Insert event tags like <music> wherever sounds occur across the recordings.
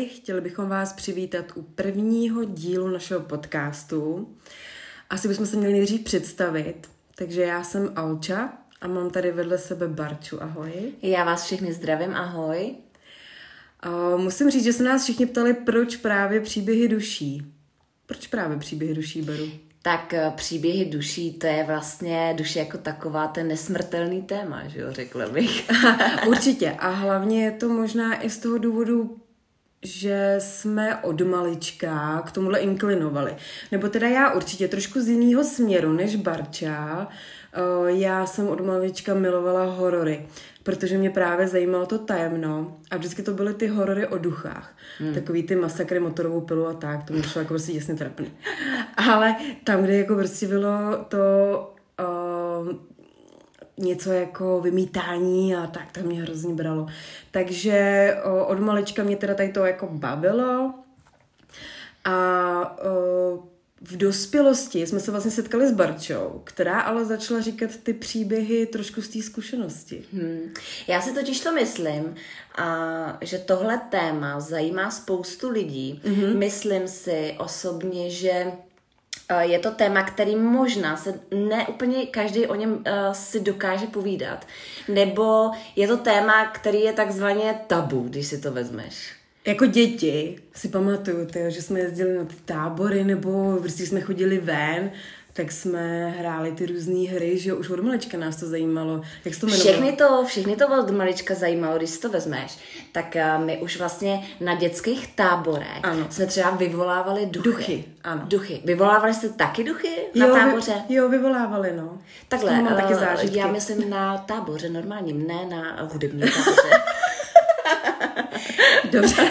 Ahoj, chtěli bychom vás přivítat u prvního dílu našeho podcastu. Asi bychom se měli nejdřív představit. Takže já jsem Alča a mám tady vedle sebe Barču. Ahoj. Já vás všechny zdravím, ahoj. Uh, musím říct, že se nás všichni ptali, proč právě příběhy duší. Proč právě příběhy duší, Baru? Tak eh, příběhy duší, to je vlastně duše jako taková ten nesmrtelný téma, že jo, řekla bych. <laughs> Určitě. A hlavně je to možná i z toho důvodu, že jsme od malička k tomuhle inklinovali. Nebo teda já určitě trošku z jiného směru než Barča. Eh, já jsem od malička milovala horory, protože mě právě zajímalo to tajemno a vždycky to byly ty horory o duchách. Hmm. Takový ty masakry motorovou pilu a tak, to mi šlo jako prostě jasně trapný. <laughs> Ale tam, kde jako prostě bylo to uh, něco jako vymítání a tak, to mě hrozně bralo. Takže uh, od malička mě teda tady to jako bavilo a uh, v dospělosti jsme se vlastně setkali s Barčou, která ale začala říkat ty příběhy trošku z té zkušenosti. Hmm. Já si totiž to myslím, a, že tohle téma zajímá spoustu lidí. Mm-hmm. Myslím si osobně, že je to téma, který možná se ne úplně každý o něm uh, si dokáže povídat. Nebo je to téma, který je takzvaně tabu, když si to vezmeš. Jako děti si pamatuju, že jsme jezdili na ty tábory nebo prostě jsme chodili ven, tak jsme hráli ty různé hry, že už od malička nás to zajímalo. Jak to všechny to, všechny to od malička zajímalo, když si to vezmeš. Tak uh, my už vlastně na dětských táborech ano. jsme třeba vyvolávali duchy. Duchy, ano. Duchy. Vyvolávali jste taky duchy na jo, táboře? Vy, jo, vyvolávali, no. Takhle, mám taky zážitky. já myslím na táboře normálním, ne na hudebním <laughs> táboře. Dobře.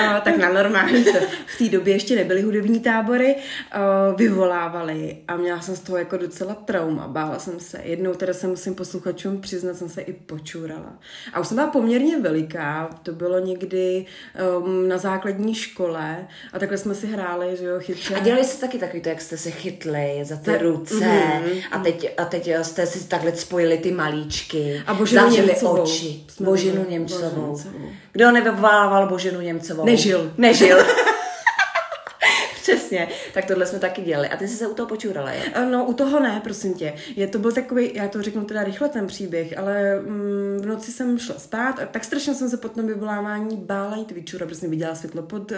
Uh, tak na normální to. V té době ještě nebyly hudební tábory, uh, vyvolávali a měla jsem z toho jako docela trauma, bála jsem se. Jednou teda se musím posluchačům přiznat, jsem se i počurala. A už jsem byla poměrně veliká, to bylo někdy um, na základní škole a takhle jsme si hráli, že jo, chytře. A dělali jste taky takový to, jak jste se chytli za ty ruce mm-hmm. a, teď, a teď jste si takhle spojili ty malíčky, a Boženu Němcovou. oči. Boženu Němcovou. Němcovou. Kdo nevyvolával Boženu Němcovou? Nežil. Nežil. <laughs> Přesně, tak tohle jsme taky dělali. A ty jsi se u toho počurala, je? No, u toho ne, prosím tě. Je to byl takový, já to řeknu teda rychle ten příběh, ale mm, v noci jsem šla spát a tak strašně jsem se po tom vyvolávání bála jít vyčura, protože jsem viděla světlo pod uh,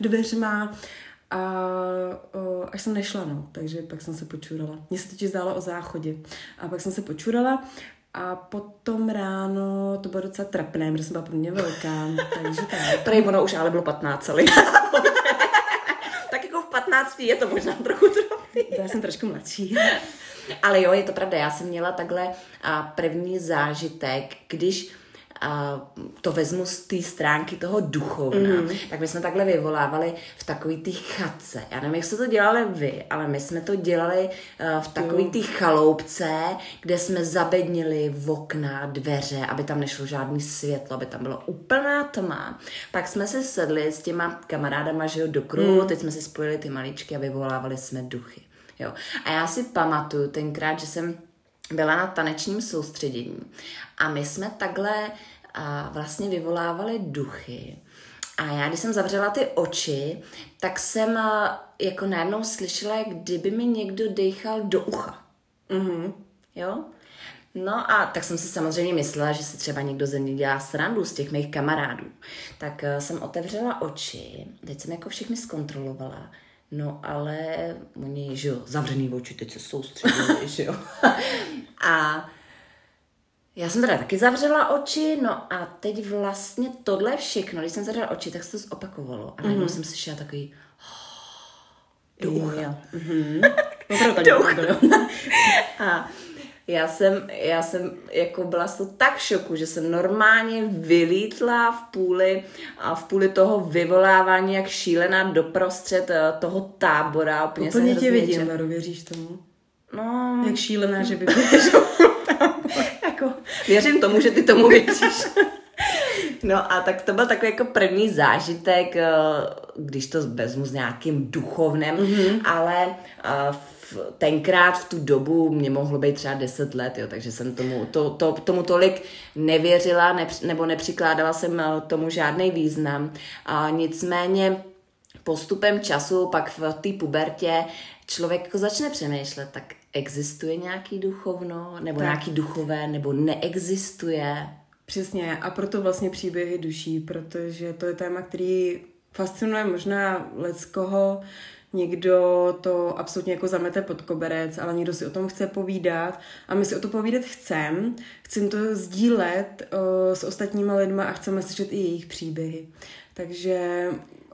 dveřma a uh, až jsem nešla, no, takže pak jsem se počurala. Mně se totiž zdálo o záchodě. A pak jsem se počurala a potom ráno to bylo docela trapné, protože jsem byla pro mě velká, takže tak. <laughs> Tady ono už ale bylo 15 celý. <laughs> tak jako v 15 je to možná trochu trapný. <laughs> Já jsem trošku mladší. Ale jo, je to pravda, já jsem měla takhle první zážitek, když a to vezmu z té stránky toho duchovna, mm. tak my jsme takhle vyvolávali v takový té chatce. Já nevím, jak jste to dělali vy, ale my jsme to dělali uh, v takový té chaloupce, kde jsme zabednili v okna, dveře, aby tam nešlo žádný světlo, aby tam bylo úplná tma. Pak jsme se sedli s těma kamarádama, že jo, do kruhu, mm. teď jsme si spojili ty maličky a vyvolávali jsme duchy. Jo. A já si pamatuju tenkrát, že jsem byla na tanečním soustředění a my jsme takhle a, vlastně vyvolávali duchy. A já, když jsem zavřela ty oči, tak jsem a, jako najednou slyšela, jak kdyby mi někdo dechal do ucha. Mm-hmm. Jo? No a tak jsem si samozřejmě myslela, že si třeba někdo ze mě dělá srandu z těch mých kamarádů. Tak uh, jsem otevřela oči, teď jsem jako všechny zkontrolovala No ale oni, že jo, zavřený oči, teď se soustředili, že jo. a já jsem teda taky zavřela oči, no a teď vlastně tohle všechno, když jsem zavřela oči, tak se to zopakovalo. A najednou mm-hmm. jsem slyšela takový do ucha. Mm-hmm. do ucha. a já jsem, já jsem jako byla z toho tak šoku, že jsem normálně vylítla v půli a v půli toho vyvolávání jak šílená doprostřed eh, toho tábora. Úplně, úplně tě vidím, Baru, věříš tomu? No. Jak šílená, že by <laughs> jako, věřím tomu, že ty tomu věříš. <laughs> No a tak to byl takový jako první zážitek, eh, když to vezmu s nějakým duchovnem, mm-hmm. ale uh, v, tenkrát v tu dobu mě mohlo být třeba 10 let, jo, takže jsem tomu, to, to, tomu tolik nevěřila ne, nebo nepřikládala jsem eh, tomu žádný význam. A nicméně postupem času, pak v té pubertě, člověk jako začne přemýšlet, tak existuje nějaký duchovno, nebo tak. nějaký duchové, nebo neexistuje. Přesně, a proto vlastně příběhy duší, protože to je téma, který fascinuje možná leckoho, někdo to absolutně jako zamete pod koberec, ale někdo si o tom chce povídat a my si o to povídat chceme, chceme to sdílet uh, s ostatníma lidma a chceme slyšet i jejich příběhy. Takže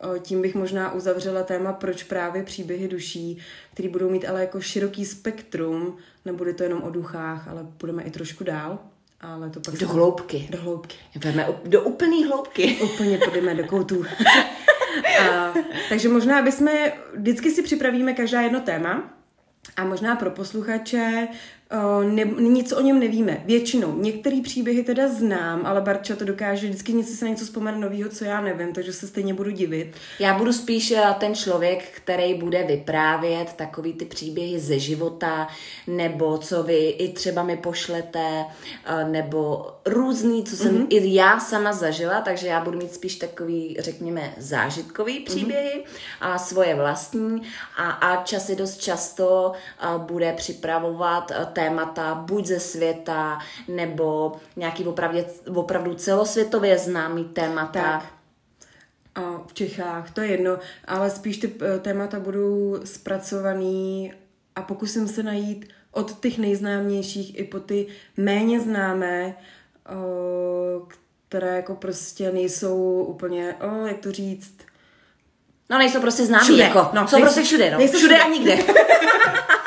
uh, tím bych možná uzavřela téma, proč právě příběhy duší, který budou mít ale jako široký spektrum, nebude to jenom o duchách, ale budeme i trošku dál. Ale to pak do hloubky. Do hloubky. Jdeme do úplný hloubky. Úplně půjdeme do koutů. <laughs> A, takže možná bychom, vždycky si připravíme každá jedno téma a možná pro posluchače ne, nic o něm nevíme. Většinou. Některé příběhy teda znám, ale Barča to dokáže vždycky něco se na něco vzpomenout nového, co já nevím, takže se stejně budu divit. Já budu spíš ten člověk, který bude vyprávět takový ty příběhy ze života, nebo co vy i třeba mi pošlete, nebo různý, co jsem mm-hmm. i já sama zažila, takže já budu mít spíš takový, řekněme, zážitkový mhm. příběhy mm-hmm. a svoje vlastní a, a časy dost často bude připravovat témata buď ze světa, nebo nějaký opravdě, opravdu celosvětově známý témata. Tak. A v Čechách, to je jedno, ale spíš ty eh, témata budou zpracovaný a pokusím se najít od těch nejznámějších i po ty méně známé, eh, které jako prostě nejsou úplně, oh, jak to říct, No nejsou prostě známí, všude. jako. No, jsou nejsou, prostě všude, no. Nejsou všude, všude a nikde. <laughs>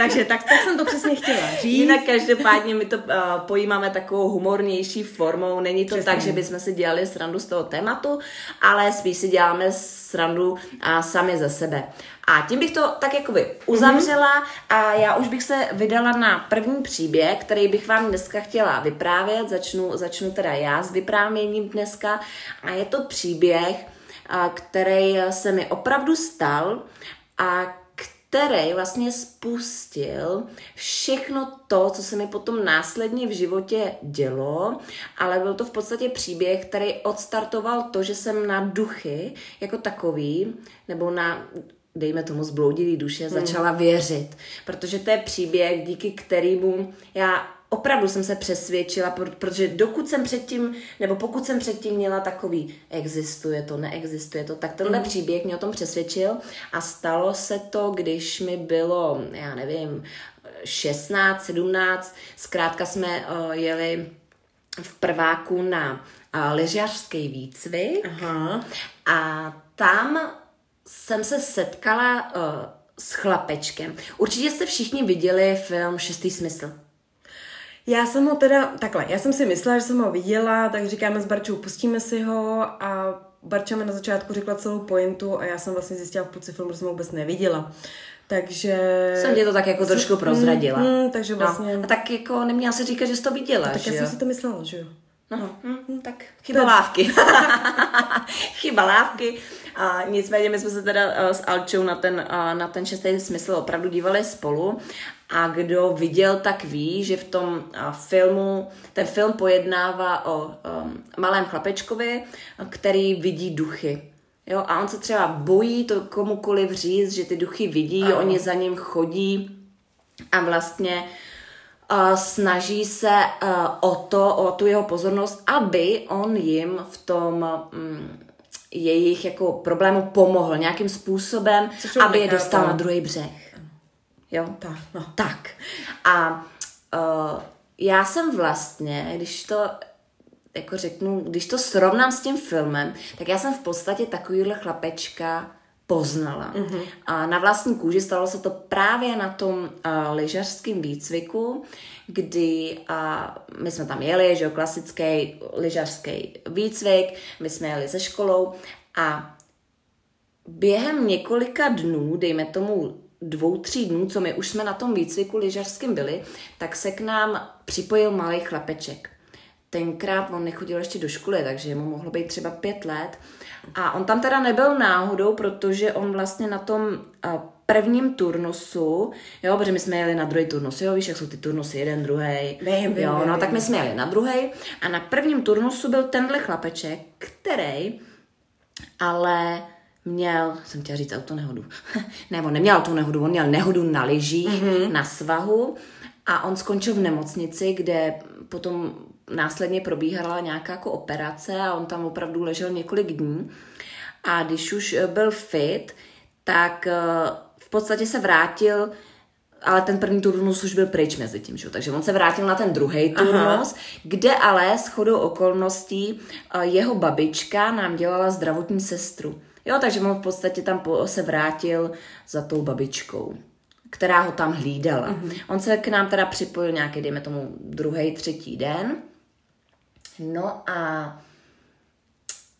Takže tak, tak jsem to přesně chtěla říct. Jinak každopádně my to uh, pojímáme takovou humornější formou. Není to přesně. tak, že bychom si dělali srandu z toho tématu, ale spíš si děláme srandu a sami ze sebe. A tím bych to tak jakoby uzavřela a já už bych se vydala na první příběh, který bych vám dneska chtěla vyprávět. Začnu, začnu teda já s vyprávěním dneska a je to příběh, který se mi opravdu stal a který vlastně spustil všechno to, co se mi potom následně v životě dělo, ale byl to v podstatě příběh, který odstartoval to, že jsem na duchy jako takový, nebo na dejme tomu zbloudilý duše, hmm. začala věřit. Protože to je příběh, díky kterému já opravdu jsem se přesvědčila, protože dokud jsem předtím, nebo pokud jsem předtím měla takový, existuje to, neexistuje to, tak tenhle mm. příběh mě o tom přesvědčil a stalo se to, když mi bylo, já nevím, 16, 17, zkrátka jsme uh, jeli v prváku na uh, lyžařský výcvik Aha. a tam jsem se setkala uh, s chlapečkem. Určitě jste všichni viděli film Šestý smysl. Já jsem ho teda, takhle, já jsem si myslela, že jsem ho viděla, tak říkáme s Barčou, pustíme si ho a Barča mi na začátku řekla celou pointu a já jsem vlastně zjistila v půlce filmu, že jsem ho vůbec neviděla. Takže... Jsem tě to tak jako trošku prozradila. Mm, mm, takže no. vlastně... No. A tak jako neměla se říkat, že jsi to viděla, a Tak já jsem si to myslela, že jo. No, no. Mm, mm, tak chyba lávky. <laughs> chyba lávky. A nicméně my jsme se teda uh, s Alčou na ten, uh, na ten šestý smysl opravdu dívali spolu a kdo viděl, tak ví, že v tom filmu, ten film pojednává o um, malém chlapečkovi, který vidí duchy. Jo, a on se třeba bojí to komukoliv říct, že ty duchy vidí, ano. oni za ním chodí a vlastně uh, snaží se uh, o to, o tu jeho pozornost, aby on jim v tom um, jejich jako problému pomohl nějakým způsobem, aby je dostal na druhý břeh. Jo? Tak, no. Tak. A uh, já jsem vlastně, když to jako řeknu, když to srovnám s tím filmem, tak já jsem v podstatě takovýhle chlapečka poznala. Mm-hmm. A na vlastní kůži stalo se to právě na tom uh, lyžařském výcviku, kdy uh, my jsme tam jeli, že jo, klasický lyžařský výcvik, my jsme jeli se školou a během několika dnů, dejme tomu dvou, tří dnů, co my už jsme na tom výcviku lyžařským byli, tak se k nám připojil malý chlapeček. Tenkrát on nechodil ještě do školy, takže mu mohlo být třeba pět let. A on tam teda nebyl náhodou, protože on vlastně na tom prvním turnusu, jo, protože my jsme jeli na druhý turnus, jo, víš, jak jsou ty turnusy, jeden, druhý. Vím, vím, jo, vím, no vím. tak my jsme jeli na druhý a na prvním turnusu byl tenhle chlapeček, který ale měl, jsem chtěla říct autonehodu, <laughs> ne, on neměl autonehodu, on měl nehodu na lyžích, mm-hmm. na svahu a on skončil v nemocnici, kde potom následně probíhala nějaká jako operace a on tam opravdu ležel několik dní. A když už eh, byl fit, tak eh, v podstatě se vrátil ale ten první turnus už byl pryč mezi tím, že? jo. takže on se vrátil na ten druhý turnus, kde ale s chodou okolností eh, jeho babička nám dělala zdravotní sestru. Jo, takže on v podstatě tam po- se vrátil za tou babičkou, která ho tam hlídala. Mm-hmm. On se k nám teda připojil nějaký, dejme tomu, druhý, třetí den. No a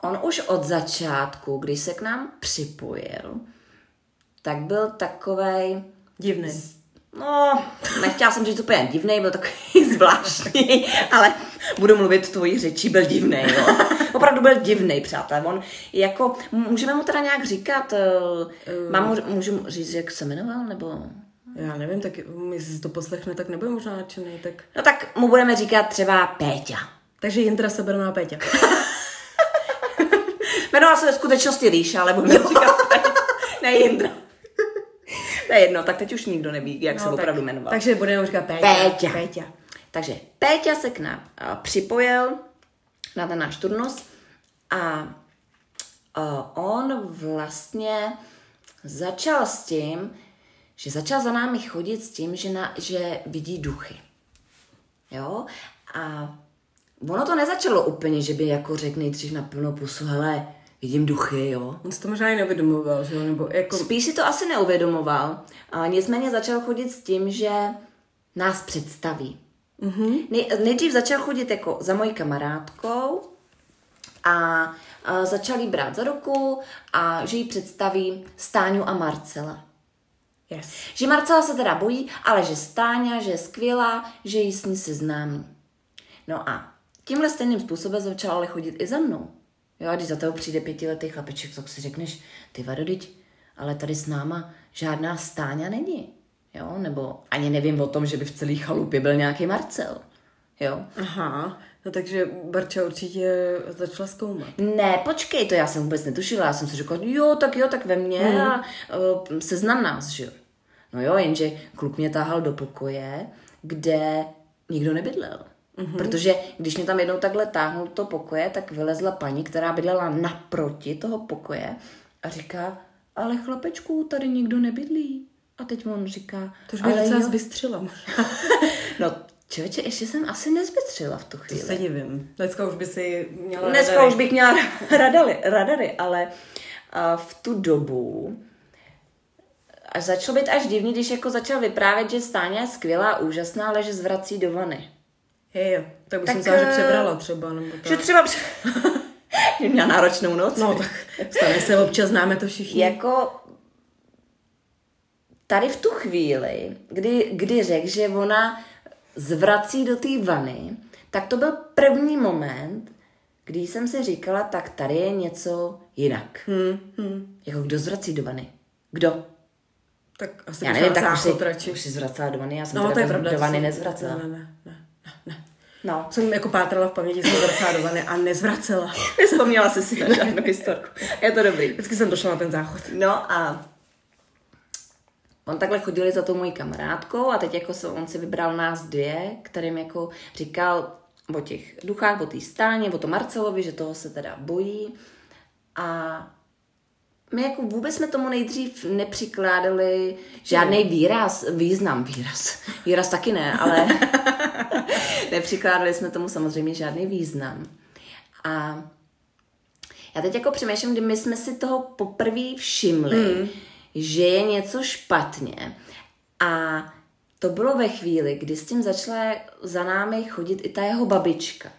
on už od začátku, když se k nám připojil, tak byl takovej, Divný. No, nechtěla jsem říct úplně divný, byl takový <laughs> zvláštní, ale budu mluvit tvojí řečí, byl divný, jo. <laughs> Opravdu byl divný, přátelé. On jako, můžeme mu teda nějak říkat, uh, mám mu, můžu říct, jak se jmenoval, nebo... Já nevím, tak jestli si to poslechne, tak nebude možná nadšený, tak... No tak mu budeme říkat třeba Péťa. Takže Jindra se bere na Péťa. <laughs> Jmenoval se ve skutečnosti Ríša, ale budeme říkat Péťa. Ne Jindra. To je jedno, tak teď už nikdo neví, jak no, se tak, opravdu jmenoval. Takže budeme říkat Péťa. Péťa. Péťa. Takže Péťa se k nám a, připojil na ten náš turnus a, a on vlastně začal s tím, že začal za námi chodit s tím, že, na, že vidí duchy. Jo? A ono to nezačalo úplně, že by jako řekl nejdřív na plnou pusu, hele, vidím duchy, jo. On si to možná i nevědomoval, že jo, nebo jako... Spíš si to asi neuvědomoval, a nicméně začal chodit s tím, že nás představí. Mm-hmm. Nej, nejdřív začal chodit jako za mojí kamarádkou a, a začal jí brát za ruku a že jí představí Stáňu a Marcela. Yes. Že Marcela se teda bojí, ale že Stáňa, že je skvělá, že jí s ní seznámí. No a tímhle stejným způsobem začal ale chodit i za mnou. Jo, a když za toho přijde pětiletý chlapeček, tak si řekneš, ty vado, teď, ale tady s náma žádná Stáňa není. Jo, nebo ani nevím o tom, že by v celé chalupě byl nějaký Marcel. Jo. Aha, no takže Barča určitě začala zkoumat. Ne, počkej, to já jsem vůbec netušila. Já jsem si řekla, jo, tak jo, tak ve mně mm. a uh, seznam nás, že jo. No jo, jenže kluk mě táhal do pokoje, kde nikdo nebydlel. Mm-hmm. Protože když mě tam jednou takhle táhnul to pokoje, tak vylezla paní, která bydlela naproti toho pokoje a říká, ale chlapečku, tady nikdo nebydlí. A teď on říká, To už by ale docela jo." zbystřila <laughs> možná. No, člověče, ještě jsem asi nezbytřila v tu To chvíli. se divím. Dneska už by si měla Dneska radary. už bych měla <laughs> radary, radary ale a v tu dobu až začalo být až divný, když jako začal vyprávět, že Stáňa je skvělá, úžasná, ale že zvrací do vany. Je, jo. Tak bych Tak, myslela, že eh, přebrala třeba, nebo tak. Že třeba pře- <laughs> měla náročnou noc. No tak stane se občas, známe to všichni. Jako tady v tu chvíli, kdy, kdy řekl, že ona zvrací do té vany, tak to byl první moment, kdy jsem si říkala, tak tady je něco jinak. Hmm, hmm. Jako kdo zvrací do vany? Kdo? Tak asi Já nevím, tak už si, už si zvracela do vany, já jsem No, teda to je pravda. do vany nezvracela. Ne, ne, ne, ne. No, Jsem jako pátrala v paměti, jsem vracela do vany a nezvracela. Vzpomněla jsi si na žádnou historku. Je to dobrý. Vždycky jsem došla na ten záchod. No a on takhle chodili za tou mojí kamarádkou a teď jako se, on si vybral nás dvě, kterým jako říkal o těch duchách, o té stáně, o tom Marcelovi, že toho se teda bojí. A my jako vůbec jsme tomu nejdřív nepřikládali žádný výraz, význam, výraz, výraz taky ne, ale <laughs> nepřikládali jsme tomu samozřejmě žádný význam. A já teď jako přemýšlím, kdy my jsme si toho poprvé všimli, mm. že je něco špatně. A to bylo ve chvíli, kdy s tím začala za námi chodit i ta jeho babička.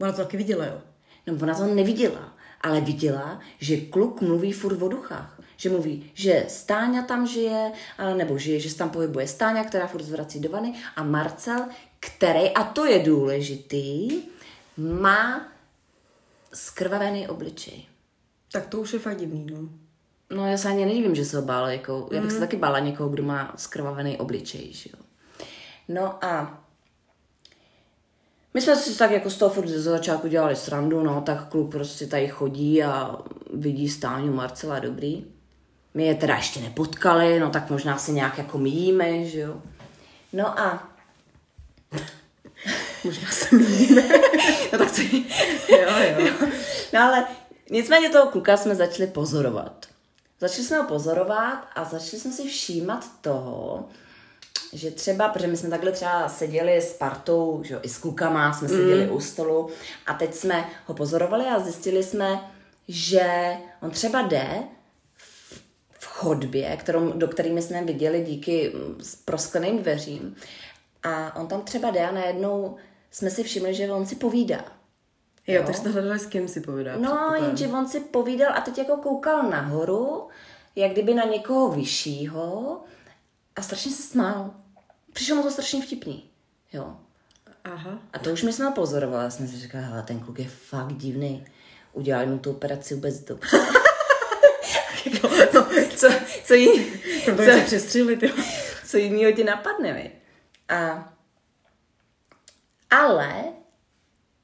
Ona to taky viděla, jo. No ona to neviděla, ale viděla, že kluk mluví furt o duchách. Že mluví, že Stáňa tam žije, nebo že, že se tam pohybuje Stáňa, která furt zvrací do vany a Marcel, který, a to je důležitý, má skrvavený obličej. Tak to už je fakt divný, no. No já se ani nedivím, že se ho bála, jako, já bych se taky bála někoho, kdo má skrvavený obličej, že jo. No a my jsme si tak jako z toho furt ze začátku dělali srandu, no, tak kluk prostě tady chodí a vidí stáňu Marcela dobrý. My je teda ještě nepotkali, no tak možná si nějak jako míjíme, že jo. No a <laughs> Možná se mýlíme. <laughs> no tak to jo, jo. <laughs> No ale nicméně toho kluka jsme začali pozorovat. Začali jsme ho pozorovat a začali jsme si všímat toho, že třeba, protože my jsme takhle třeba seděli s partou, že jo, i s klukama jsme seděli mm. u stolu a teď jsme ho pozorovali a zjistili jsme, že on třeba jde chodbě, kterou, do kterými jsme viděli díky mm, proskleným dveřím a on tam třeba jde a najednou jsme si všimli, že on si povídá. Jo, takže jste hledali, s kým si povídá. No, jenže on si povídal a teď jako koukal nahoru, jak kdyby na někoho vyššího a strašně se smál. Přišlo mu to strašně vtipný. Jo. Aha. A to už my jsme ho pozorovali. Já jsem si říkala, hele, ten kluk je fakt divný. Udělali mu tu operaci vůbec dobře. <laughs> co, co, jí, To co, se přestřelit, jo. co jinýho ti napadne, mi? A, ale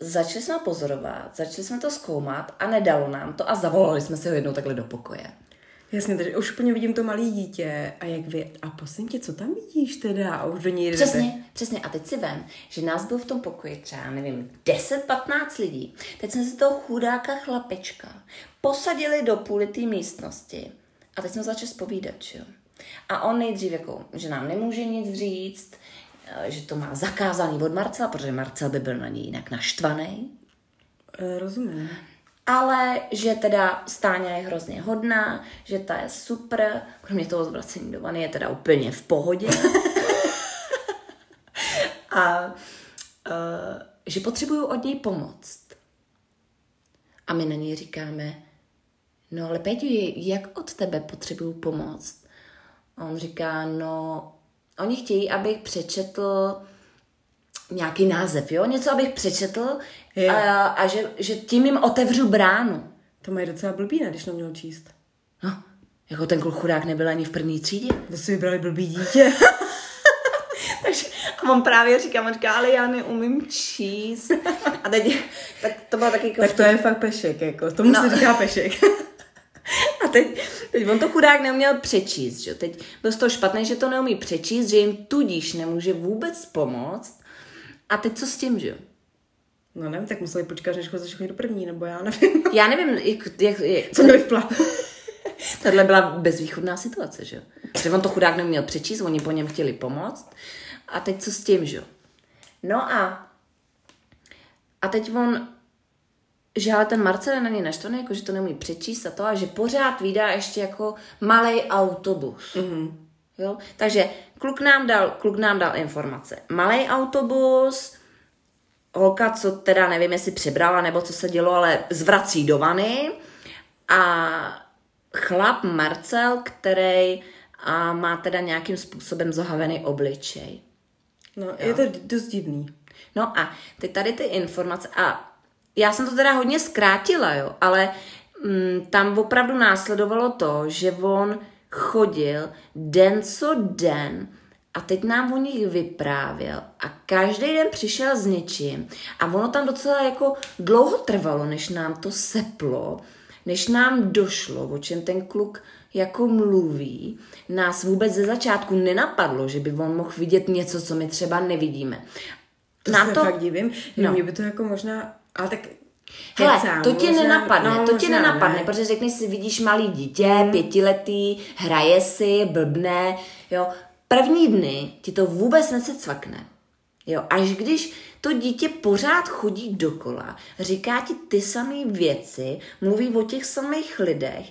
začali jsme pozorovat, začali jsme to zkoumat a nedalo nám to a zavolali jsme si ho jednou takhle do pokoje. Jasně, takže už úplně vidím to malé dítě a jak vy, a prosím tě, co tam vidíš teda? A už do něj jdete. Přesně, přesně. A teď si vem, že nás byl v tom pokoji třeba, nevím, 10-15 lidí. Teď jsme si toho chudáka chlapečka posadili do půly té místnosti a teď jsme začali spovídat, že jo. A on nejdřív jako, že nám nemůže nic říct, eh, že to má zakázaný od Marcela, protože Marcel by byl na něj jinak naštvaný, E, rozumím. ale že teda Stáňa je hrozně hodná, že ta je super, kromě toho zvracení do vany je teda úplně v pohodě. <laughs> a uh, že potřebuju od něj pomoc. A my na něj říkáme, no ale Péťu, jak od tebe potřebuju pomoc? A on říká, no, oni chtějí, abych přečetl nějaký název, jo? Něco, abych přečetl a, a že, že tím jim otevřu bránu. To mají docela blbý, ne, když neměl číst. No, jako ten kluk chudák nebyl ani v první třídě. To si vybrali blbý dítě. <laughs> Takže a on právě říká, on říká, ale já neumím číst. A teď, tak to bylo taky jako tak to je fakt pešek, jako. Tomu no. se říká pešek. <laughs> <laughs> A teď, teď on to chudák neuměl přečíst, že? jo. Teď byl z toho špatný, že to neumí přečíst, že jim tudíž nemůže vůbec pomoct. A teď co s tím, že jo? No nevím, tak museli počkat, než začali chodit do první, nebo já nevím. <laughs> Já nevím, jak, jak, jak Co měli v plánu? <laughs> Tohle byla bezvýchodná situace, že jo? Že on to chudák neuměl přečíst, oni po něm chtěli pomoct. A teď co s tím, že jo? No a a teď on, že ale ten Marcel je na něj naštvaný, jako že to neumí přečíst a to, a že pořád vydá ještě jako malý autobus. Mm-hmm. Jo? Takže kluk nám dal, kluk nám dal informace. Malý autobus, holka, co teda nevím, jestli přibrala nebo co se dělo, ale zvrací do vany a chlap Marcel, který a má teda nějakým způsobem zohavený obličej. No, je to dost divný. No a teď tady ty informace, a já jsem to teda hodně zkrátila, jo, ale mm, tam opravdu následovalo to, že on chodil den co den a teď nám o nich vyprávěl a každý den přišel s něčím a ono tam docela jako dlouho trvalo, než nám to seplo, než nám došlo, o čem ten kluk jako mluví, nás vůbec ze začátku nenapadlo, že by on mohl vidět něco, co my třeba nevidíme. To Nám se to- fakt divím. No. Mě by to jako možná, ale tak Hele, kecám, to tě možná- nenapadne, no, to tě možná nenapadne, ne. protože řekneš si, vidíš malý dítě, pětiletý, hraje si, blbne, jo. První dny ti to vůbec nesecvakne. Jo, až když to dítě pořád chodí dokola, říká ti ty samé věci, mluví o těch samých lidech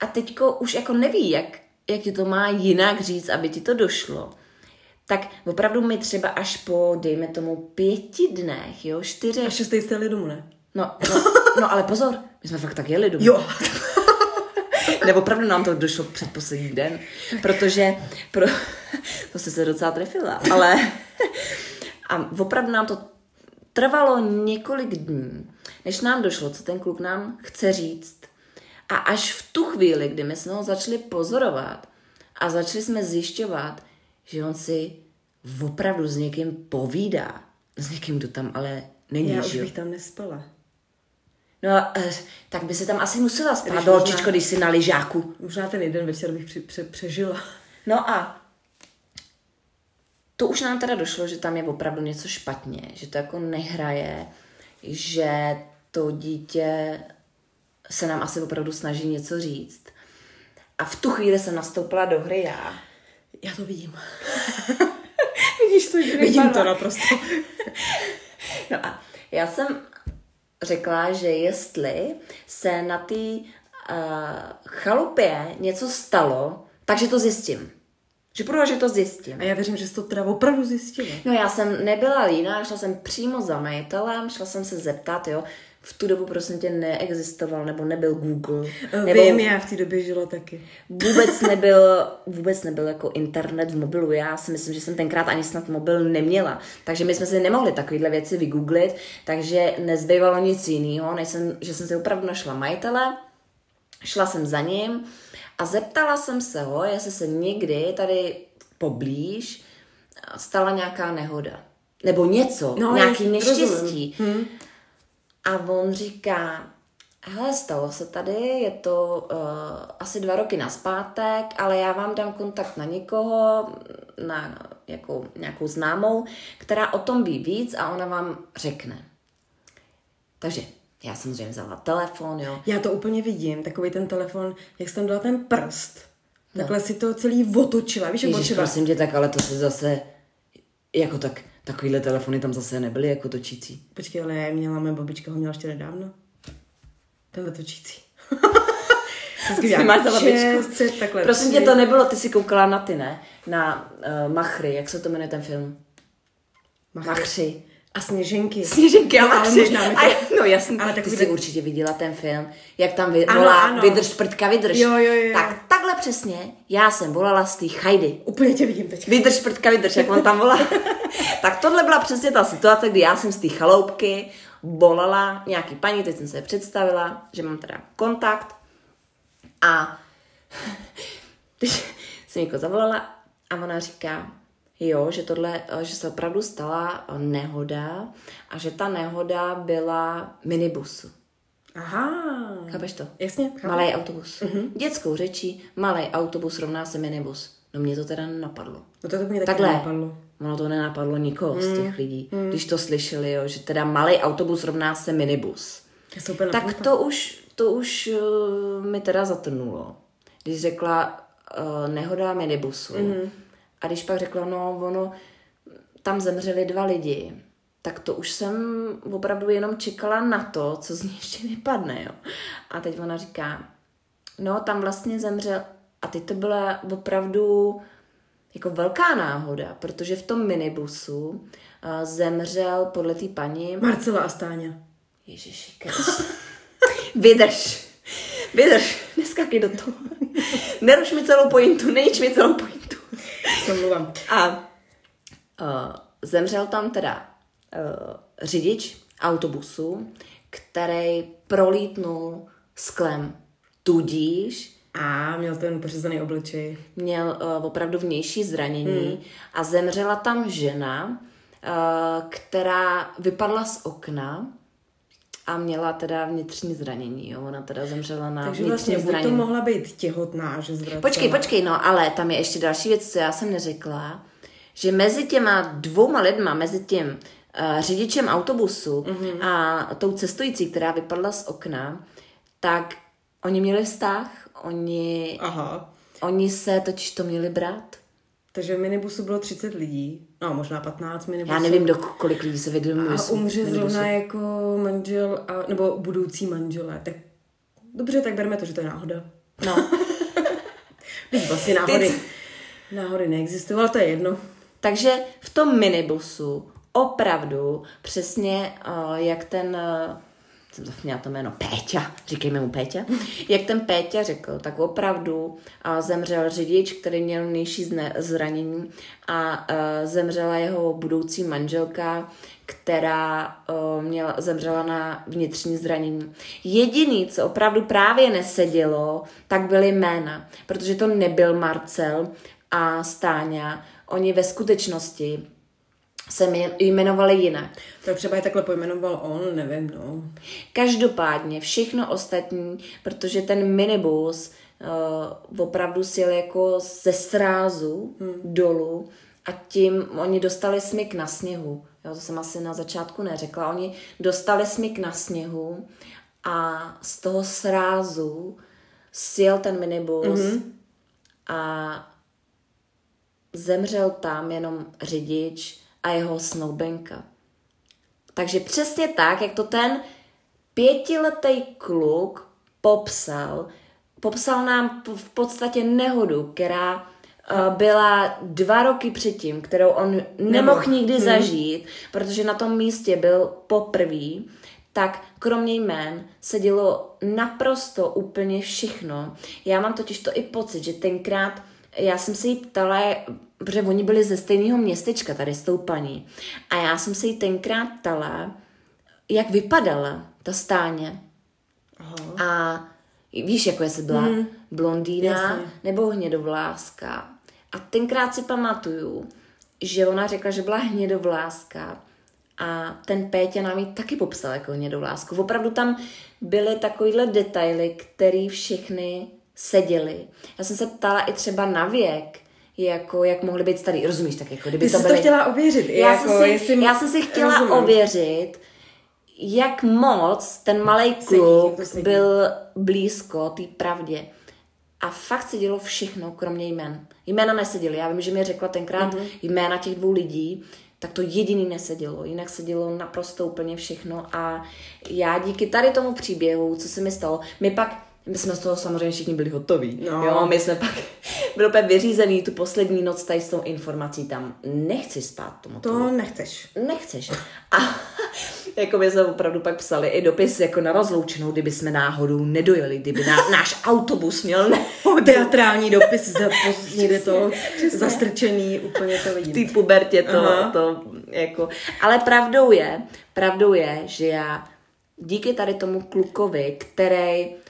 a teďko už jako neví, jak, jak ti to má jinak říct, aby ti to došlo, tak opravdu my třeba až po, dejme tomu, pěti dnech, jo, čtyřech, A šestý jste jeli domů, ne? No, no, no, ale pozor, my jsme fakt tak jeli domů. Jo. <laughs> Nebo opravdu nám to došlo předposlední den, protože pro, <laughs> to jste se docela trefila, ale <laughs> a opravdu nám to trvalo několik dní, než nám došlo, co ten kluk nám chce říct. A až v tu chvíli, kdy my jsme ho začali pozorovat a začali jsme zjišťovat, že on si opravdu s někým povídá, s někým, kdo tam ale není, Já že už bych tam nespala. No, eh, tak by si tam asi musela spát, Když dolčičko, možná- když jsi na lyžáku. Možná ten jeden večer bych při, pře, přežila. No a to už nám teda došlo, že tam je opravdu něco špatně, že to jako nehraje, že to dítě se nám asi opravdu snaží něco říct. A v tu chvíli jsem nastoupila do hry já. Já to vidím. <laughs> Vidíš to, že Vidím to naprosto. <laughs> No a já jsem řekla, že jestli se na té uh, chalupě něco stalo, takže to zjistím. Že půjdu, že to zjistím. A já věřím, že jsi to teda opravdu zjistila. No já jsem nebyla líná, šla jsem přímo za majitelem, šla jsem se zeptat, jo. V tu dobu prosím tě neexistoval, nebo nebyl Google, nebo Vím, já v té době žila taky. vůbec <laughs> nebyl, vůbec nebyl jako internet v mobilu. Já si myslím, že jsem tenkrát ani snad mobil neměla. Takže my jsme si nemohli takovéhle věci vygooglit, takže nezbývalo nic jiného, než jsem, že jsem si opravdu našla majitele, šla jsem za ním a zeptala jsem se ho, jestli se někdy tady poblíž stala nějaká nehoda. Nebo něco, No, nějaký neštěstí. Hmm. A on říká, hele, stalo se tady, je to uh, asi dva roky naspátek, ale já vám dám kontakt na někoho, na jako, nějakou známou, která o tom ví víc a ona vám řekne. Takže já samozřejmě vzala telefon, jo. Já to úplně vidím, takový ten telefon, jak jsi tam dala ten prst. Takhle si to celý otočila, víš, jak No. Ježiš, prosím tě, tak ale to se zase, jako tak, takovýhle telefony tam zase nebyly jako točící. Počkej, ale já je měla, moje babička ho měla ještě nedávno. Tenhle točící. <laughs> Máš za babičku. takhle. Prosím tě, to nebylo, ty si koukala na ty, ne? Na uh, Machry, jak se to jmenuje ten film? Machry. Machři. A sněženky. Sněženky a No, ale Machři. možná to- A, no jasně, Ale ale ty jsi určitě viděla ten film, jak tam vy, Ano, volá ano. vydrž, prdka, vydrž. Jo, jo, jo. Tak přesně já jsem volala z té chajdy. Úplně tě vidím teď. Vydrž, prdka, vydrž, jak on tam volá. <laughs> tak tohle byla přesně ta situace, kdy já jsem z té chaloupky volala nějaký paní, teď jsem se představila, že mám teda kontakt a <laughs> teď jsem jako zavolala a ona říká, jo, že tohle, že se opravdu stala nehoda a že ta nehoda byla minibusu. Aha. Chápeš to? Jasně, chápu. Malý autobus. Mm-hmm. Dětskou řečí, malý autobus rovná se minibus. No mě to teda nenapadlo. No to, to mě taky Takhle. napadlo. Ono to nenapadlo nikoho z těch lidí, když to slyšeli, jo, že teda malý autobus rovná se minibus. Úplně Tak to už, to už uh, mi teda zatrnulo. Když řekla uh, nehoda minibusu. Mm. A když pak řekla, no ono, tam zemřeli dva lidi, tak to už jsem opravdu jenom čekala na to, co z ní ještě vypadne, jo. A teď ona říká, no tam vlastně zemřel, a teď to byla opravdu jako velká náhoda, protože v tom minibusu uh, zemřel podle té paní Marcela a Stáňa. Ježiši Kriste. <laughs> Vydrž. Vydrž. Neskakej do toho. Neruš mi celou pointu, nejíč mi celou pointu. Se mluvám. A uh, zemřel tam teda řidič autobusu, který prolítnul sklem. Tudíž A měl ten pořezaný obličej. měl uh, opravdu vnější zranění hmm. a zemřela tam žena, uh, která vypadla z okna a měla teda vnitřní zranění. Jo? Ona teda zemřela na Takže vnitřní vlastně buď to zranění. mohla být těhotná, že zvracela. Počkej, počkej, no ale tam je ještě další věc, co já jsem neřekla, že mezi těma dvouma lidma, mezi tím řidičem autobusu mm-hmm. a tou cestující, která vypadla z okna, tak oni měli vztah, oni, Aha. oni se totiž to měli brát. Takže v minibusu bylo 30 lidí. No, možná 15 minibusů. Já nevím, do kolik lidí se vědomí. A umře zrovna jako manžel, a, nebo budoucí manželé. Tak dobře, tak berme to, že to je náhoda. No, <laughs> Teď vlastně náhody. Náhody neexistují, ale to je jedno. takže v tom minibusu opravdu přesně uh, jak ten uh, jsem zapomněla to jméno, Péťa, říkejme mu Péťa, jak ten Péťa řekl, tak opravdu a zemřel řidič, který měl nejší zranění a, a zemřela jeho budoucí manželka, která uh, měla, zemřela na vnitřní zranění. Jediný, co opravdu právě nesedělo, tak byly jména, protože to nebyl Marcel a Stáňa. Oni ve skutečnosti se jmenovali jinak. Tak třeba je takhle pojmenoval on, nevím, no. Každopádně všechno ostatní, protože ten minibus uh, opravdu sjel jako ze srázu hmm. dolů a tím oni dostali smyk na sněhu. Jo, to jsem asi na začátku neřekla. Oni dostali smyk na sněhu a z toho srázu sjel ten minibus mm-hmm. a zemřel tam jenom řidič a jeho snoubenka. Takže přesně tak, jak to ten pětiletý kluk popsal, popsal nám v podstatě nehodu, která uh, byla dva roky předtím, kterou on nemohl nikdy hmm. zažít, protože na tom místě byl poprvé, tak kromě jmén se dělo naprosto úplně všechno. Já mám totiž to i pocit, že tenkrát já jsem se jí ptala, protože oni byli ze stejného městečka tady s tou paní. A já jsem se jí tenkrát ptala, jak vypadala ta stáně. Aha. A víš, jako jestli byla hmm. blondýna Jasně. nebo hnědovláska. A tenkrát si pamatuju, že ona řekla, že byla hnědovláska a ten Péťa nám ji taky popsal jako hnědovlásku. Opravdu tam byly takovýhle detaily, které všechny seděly. Já jsem se ptala i třeba na věk, jako jak mohli být starý, rozumíš, tak jako kdyby Ty to byly... to chtěla ověřit. Já, jako, jsem si, jestli... já jsem si chtěla rozumím. ověřit, jak moc ten malý kluk sedí, byl blízko té pravdě. A fakt se dělo všechno, kromě jmen. Jména neseděly. Já vím, že mi řekla tenkrát mm-hmm. jména těch dvou lidí, tak to jediný nesedělo. Jinak se dělo naprosto úplně všechno. A já díky tady tomu příběhu, co se mi stalo, my pak my jsme z toho samozřejmě všichni byli hotoví. No. Jo, my jsme pak <laughs> byli úplně vyřízený tu poslední noc tady s tou informací tam. Nechci spát tomu. To nechceš. Nechceš. A <laughs> jako my jsme opravdu pak psali i dopis jako na rozloučenou, kdyby jsme náhodou nedojeli, kdyby ná, náš autobus měl ne... <laughs> Teatrální dopis za někde to Přesně. zastrčený, úplně to vidím. V té pubertě to, to jako... Ale pravdou je, pravdou je, že já díky tady tomu klukovi, který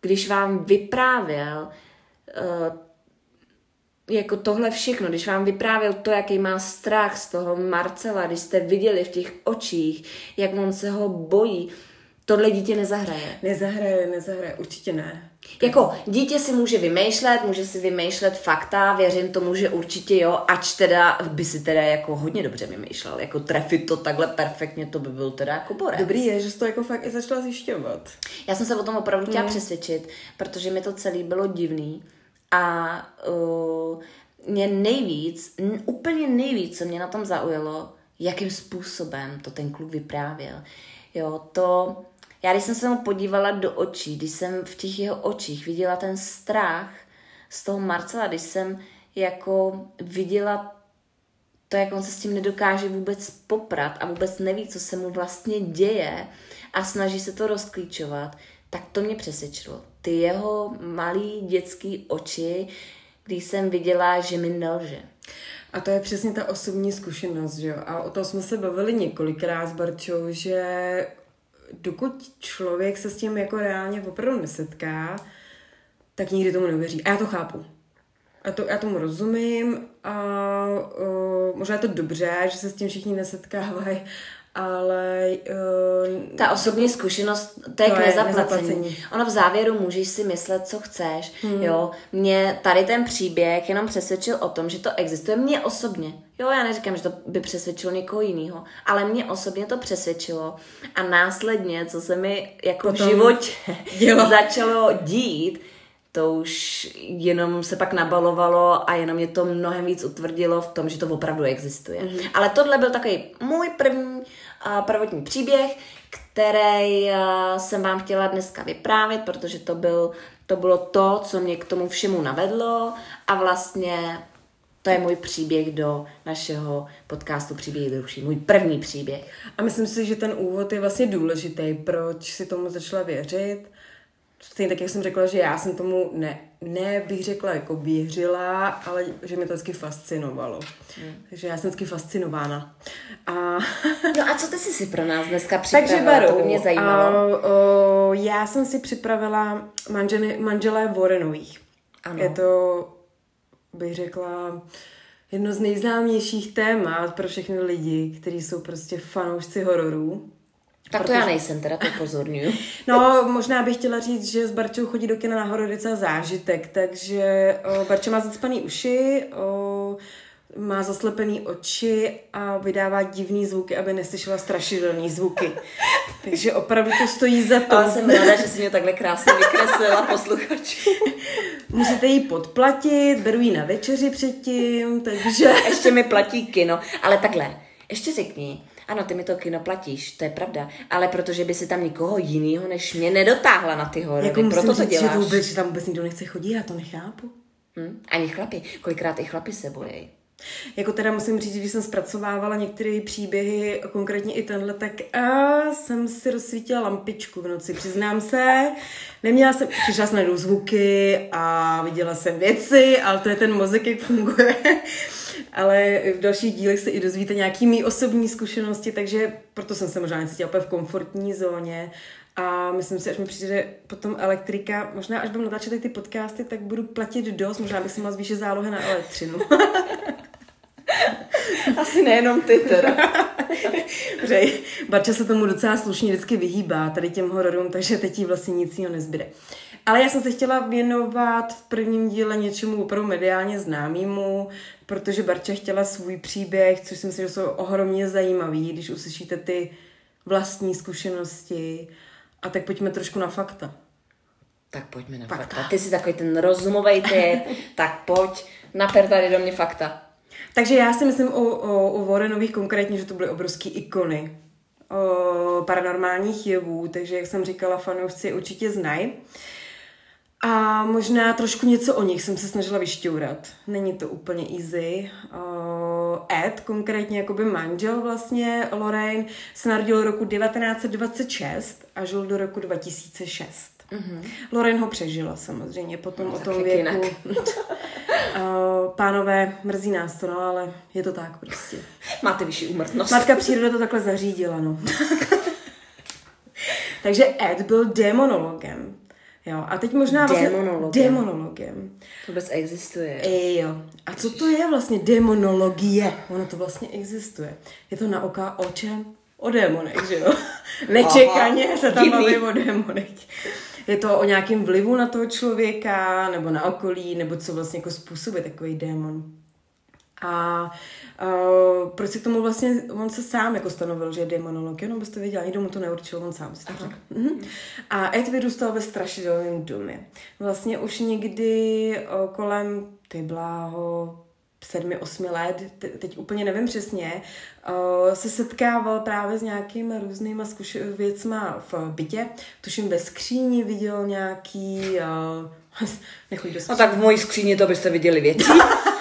když vám vyprávěl uh, jako tohle všechno, když vám vyprávěl to, jaký má strach z toho Marcela, když jste viděli v těch očích, jak on se ho bojí, tohle dítě nezahraje. Nezahraje, nezahraje, určitě ne. Jako dítě si může vymýšlet, může si vymýšlet fakta, věřím tomu, že určitě jo, ač teda by si teda jako hodně dobře vymýšlel, jako trefit to takhle perfektně, to by byl teda jako borec. Dobrý je, že jsi to jako fakt i začala zjišťovat. Já jsem se o tom opravdu chtěla mm. přesvědčit, protože mi to celé bylo divný a uh, mě nejvíc, úplně nejvíc, co mě na tom zaujalo, jakým způsobem to ten kluk vyprávěl. Jo, to já když jsem se mu podívala do očí, když jsem v těch jeho očích viděla ten strach z toho Marcela, když jsem jako viděla to, jak on se s tím nedokáže vůbec poprat a vůbec neví, co se mu vlastně děje a snaží se to rozklíčovat, tak to mě přesvědčilo. Ty jeho malý dětský oči, když jsem viděla, že mi nelže. A to je přesně ta osobní zkušenost, že jo? A o tom jsme se bavili několikrát s Barčou, že dokud člověk se s tím jako reálně opravdu nesetká, tak nikdy tomu neuvěří. A já to chápu. A to, já tomu rozumím a uh, možná je to dobře, že se s tím všichni nesetkávají, ale... Uh, Ta osobní zkušenost, to je to k nezaplacení. nezaplacení. Ono v závěru můžeš si myslet, co chceš. Hmm. Jo, mě tady ten příběh jenom přesvědčil o tom, že to existuje. Mě osobně. Jo, já neříkám, že to by přesvědčilo někoho jiného, ale mě osobně to přesvědčilo. A následně, co se mi jako Potom v životě <laughs> začalo dít, to už jenom se pak nabalovalo a jenom mě to mnohem víc utvrdilo v tom, že to opravdu existuje. Mm-hmm. Ale tohle byl takový můj první uh, prvotní příběh, který uh, jsem vám chtěla dneska vyprávět, protože to, byl, to bylo to, co mě k tomu všemu navedlo a vlastně To je můj příběh do našeho podcastu Příběhy duší. Můj první příběh. A myslím si, že ten úvod je vlastně důležitý, proč si tomu začala věřit. Stejně tak, jak jsem řekla, že já jsem tomu ne, ne bych řekla jako věřila, ale že mě to vždycky fascinovalo. Hmm. Takže já jsem vždycky fascinována. A... <laughs> No a co ty jsi si pro nás dneska připravila? Takže Baru, to by mě zajímalo. A, o, já jsem si připravila manžely, manželé Warrenových. Ano. Je to, bych řekla, jedno z nejznámějších témat pro všechny lidi, kteří jsou prostě fanoušci hororů. Tak to já nejsem, teda to pozorňuju. <laughs> No, možná bych chtěla říct, že s Barčou chodí do kina na horor docela zážitek, takže o, Barča má zacpaný uši, o, má zaslepený oči a vydává divný zvuky, aby neslyšela strašidelný zvuky. <laughs> Takže opravdu to stojí za to. Ale jsem ráda, že jsi mě takhle krásně vykreslila posluchačů. <laughs> Musíte ji podplatit, beru ji na večeři předtím, takže... Ještě mi platí kino. Ale takhle, ještě řekni, ano, ty mi to kino platíš, to je pravda, ale protože by si tam nikoho jiného než mě nedotáhla na ty horory, Jako proto to děláš. Že, vůbec, že tam vůbec nikdo nechce chodit, já to nechápu. Hm? Ani chlapi, kolikrát i chlapi se bojí. Jako teda musím říct, že když jsem zpracovávala některé příběhy, konkrétně i tenhle, tak a jsem si rozsvítila lampičku v noci, přiznám se. Neměla jsem, přišla jsem na zvuky a viděla jsem věci, ale to je ten mozek, jak funguje. Ale v dalších dílech se i dozvíte nějaký mý osobní zkušenosti, takže proto jsem se možná necítila úplně v komfortní zóně. A myslím si, až mi přijde potom elektrika, možná až budu natáčet ty podcasty, tak budu platit dost, možná bych si mohla zvýšit zálohy na elektřinu. <laughs> Asi nejenom ty teda. <laughs> Protože Barča se tomu docela slušně vždycky vyhýbá, tady těm hororům, takže teď jí vlastně nic jiného nezbyde. Ale já jsem se chtěla věnovat v prvním díle něčemu opravdu mediálně známému, protože Barča chtěla svůj příběh, což si myslím, že jsou ohromně zajímavý, když uslyšíte ty vlastní zkušenosti. A tak pojďme trošku na fakta. Tak pojďme na Fakta. fakta. Ty jsi takový ten rozumový typ, <laughs> tak pojď, naper tady do mě fakta. Takže já si myslím o, o, o Warrenových konkrétně, že to byly obrovský ikony o paranormálních jevů, takže jak jsem říkala, fanoušci určitě znají. A možná trošku něco o nich jsem se snažila vyšťourat. Není to úplně easy. O, Ed, konkrétně jakoby manžel vlastně, Lorraine, se narodil roku 1926 a žil do roku 2006. Mm-hmm. Lorraine ho přežila samozřejmě, potom o tom věku. jinak. <laughs> O, Pánové, mrzí nás to, no, ale je to tak prostě. Máte vyšší úmrtnost. Matka příroda to takhle zařídila, no. <laughs> Takže Ed byl demonologem. Jo, a teď možná vlastně... Demonologem. Demonologem. To vůbec existuje. Ej, jo. A co to je vlastně demonologie? Ono to vlastně existuje. Je to na oka o čem? O démonech, že jo? <laughs> Nečekaně Aha, se tam divný. baví o démonech. Je to o nějakém vlivu na toho člověka, nebo na okolí, nebo co vlastně jako způsobuje takový démon. A uh, proč si k tomu vlastně, on se sám jako stanovil, že je demonolog, jenom byste věděla, nikdo mu to neurčil, on sám si to řekl. Mhm. A Ed vyrůstal ve strašidelném domě. Vlastně už někdy uh, kolem, ty bláho, sedmi, osmi let, te- teď úplně nevím přesně, uh, se setkával právě s nějakýma různýma zkuš- věcma v bytě. Tuším ve skříni viděl nějaký... <laughs> Uh, nechoď do No skříně. tak v mojí skříni to byste viděli věci. <laughs>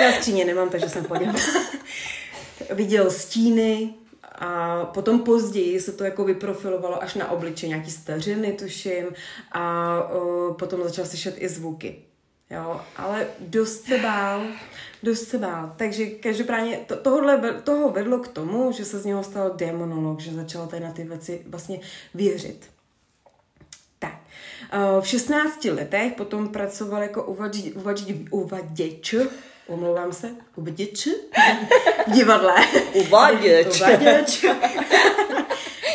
Já skříně nemám, takže jsem poděl. Viděl stíny a potom později se to jako vyprofilovalo až na obliče nějaký stařiny, tuším, a o, potom začal slyšet i zvuky. Jo, ale dost se bál, dost se bál. Takže každopádně to, tohle, toho vedlo k tomu, že se z něho stal demonolog, že začal tady na ty věci vlastně věřit. Tak. V 16 letech potom pracoval jako uvaděč, uvaděč, uvaděč omlouvám se, uvaděč v divadle. Uvaděč. uvaděč.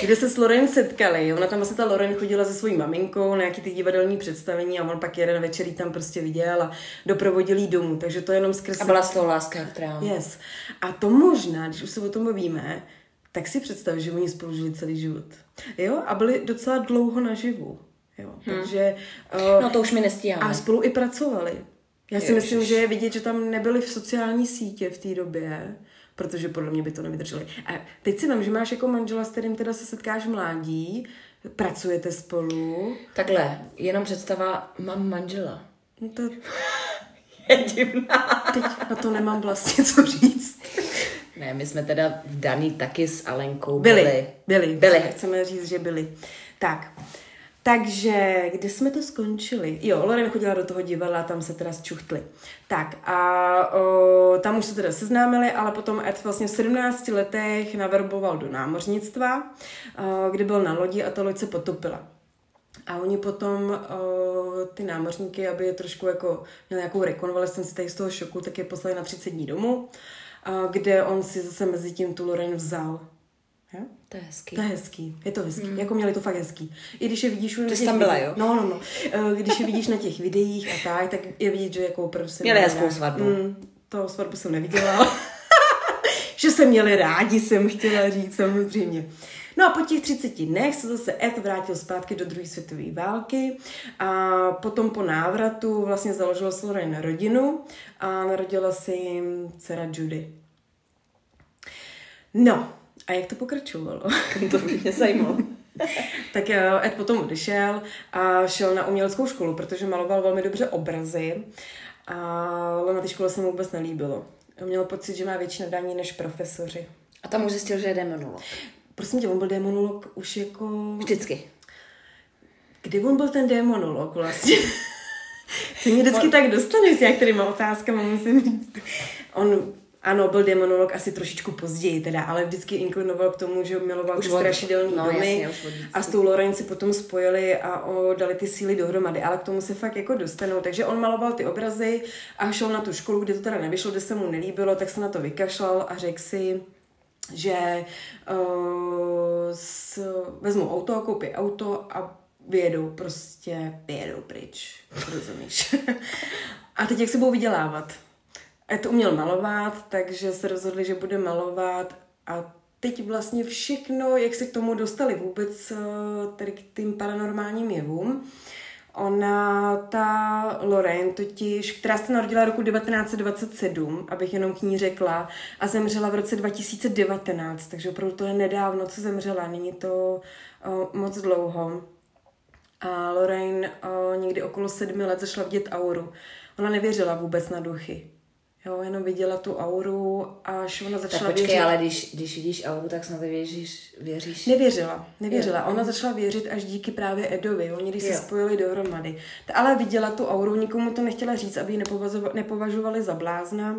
kde se s Loren setkali. Ona tam vlastně ta Loren chodila se svojí maminkou na nějaký ty divadelní představení a on pak jeden večer tam prostě viděl a doprovodil jí domů. Takže to jenom skrz... A byla z toho láska, která... Yes. A to možná, když už se o tom bavíme, tak si představ, že oni spolu žili celý život. Jo? A byli docela dlouho naživu. Jo? Takže... Uh, No to už mi nestíháme. a spolu i pracovali. Já si Ježiš. myslím, že je vidět, že tam nebyly v sociální sítě v té době, protože podle mě by to nevydrželi. A teď si vím, že máš jako manžela, s kterým teda se setkáš mládí, pracujete spolu. Takhle, jenom představa, mám manžela. No to... <laughs> je divná. Teď na to nemám vlastně co říct. Ne, my jsme teda v daný taky s Alenkou Byli, byli. byli, Byli. Chceme říct, že byli. Tak, takže, kde jsme to skončili? Jo, Loren chodila do toho divadla, tam se teda zčuchtli. Tak a o, tam už se teda seznámili, ale potom Ed vlastně v 17 letech naverboval do námořnictva, o, kde byl na lodi a ta loď se potopila. A oni potom o, ty námořníky, aby je trošku jako měli nějakou rekonvalescenci tady z toho šoku, tak je poslali na 30 dní domů, o, kde on si zase mezi tím tu Loren vzal. Jo? To je hezký. To je hezký, je to hezký, mm. jako měli to fakt hezký. I když je vidíš... Ty jsi tam byla, jo? No, no, no. Eh, Když je vidíš na těch videích a tak, tak je vidět, že jako se Měli hezkou svatbu. Mm, to svatbu jsem neviděla. <laughs> že se měli rádi, jsem chtěla říct, samozřejmě. No a po těch 30 dnech se zase Ed vrátil zpátky do druhé světové války a potom po návratu vlastně založil s Lorraine rodinu a narodila se jim dcera Judy. No, a jak to pokračovalo? <laughs> to by mě zajímalo. <laughs> tak eh, Ed potom odešel a šel na uměleckou školu, protože maloval velmi dobře obrazy, ale na té škole se mu vůbec nelíbilo. Měl pocit, že má větší nadání než profesoři. A tam už zjistil, že je demonolog. Prosím tě, on byl démonolog už jako... Vždycky. Kdy on byl ten démonolog vlastně? <laughs> Ty mě vždycky tak dostane s některýma otázkama, musím říct. On ano, byl demonolog asi trošičku později teda, ale vždycky inklinoval k tomu, že miloval Už ty strašidelný no, domy jasně, už a s tou Loren si potom spojili a o, dali ty síly dohromady, ale k tomu se fakt jako dostanou. Takže on maloval ty obrazy a šel na tu školu, kde to teda nevyšlo, kde se mu nelíbilo, tak se na to vykašlal a řekl si, že uh, s, vezmu auto, koupí auto a vyjedou prostě, vyjedou pryč, rozumíš? <laughs> a teď jak se budou vydělávat? Ed uměl malovat, takže se rozhodli, že bude malovat a teď vlastně všechno, jak se k tomu dostali vůbec eh, tady k tím paranormálním jevům, Ona, ta Lorraine totiž, která se narodila roku 1927, abych jenom k ní řekla, a zemřela v roce 2019, takže opravdu to je nedávno, co zemřela, není to uh, moc dlouho. A Lorraine uh, někdy okolo sedmi let zašla vidět auru. Ona nevěřila vůbec na duchy. Jo, jenom viděla tu auru, až ona Tak začala počkej, věřit. ale když, když vidíš auru, tak snad věříš, věříš. Nevěřila, nevěřila. Jo. Ona začala věřit až díky právě Edovi. Oni když se Jo. spojili dohromady. Ta ale viděla tu auru, nikomu to nechtěla říct, aby ji nepovažova- nepovažovali za blázna.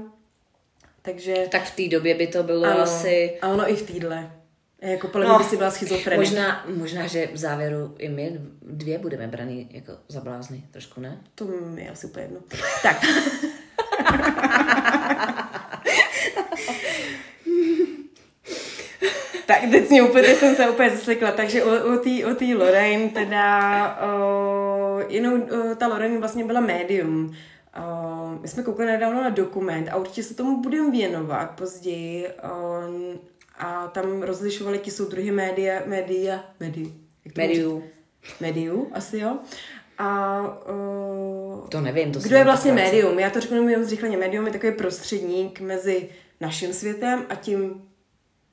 Takže Tak v té době by to bylo ano, asi... a ono i v týdle. Jako podle mě by si byla schizofrenik. možná, možná, že v závěru i my dvě budeme braný jako za blázny, trošku ne? To mi je asi úplně jedno. Tak. <laughs> tak teď mě úplně, jsem se úplně zaslikla, takže o, o té Lorraine teda, o, jinou, o, ta Lorraine vlastně byla médium. O, my jsme koukali nedávno na dokument a určitě se tomu budeme věnovat později. O, a tam rozlišovali, jaký jsou druhy média, média, mám Médiu. Médiu, asi jo. A o, To nevím, to kdo je vlastně médium? Já to řeknu jenom zrychleně. Médium je takový prostředník mezi naším světem a tím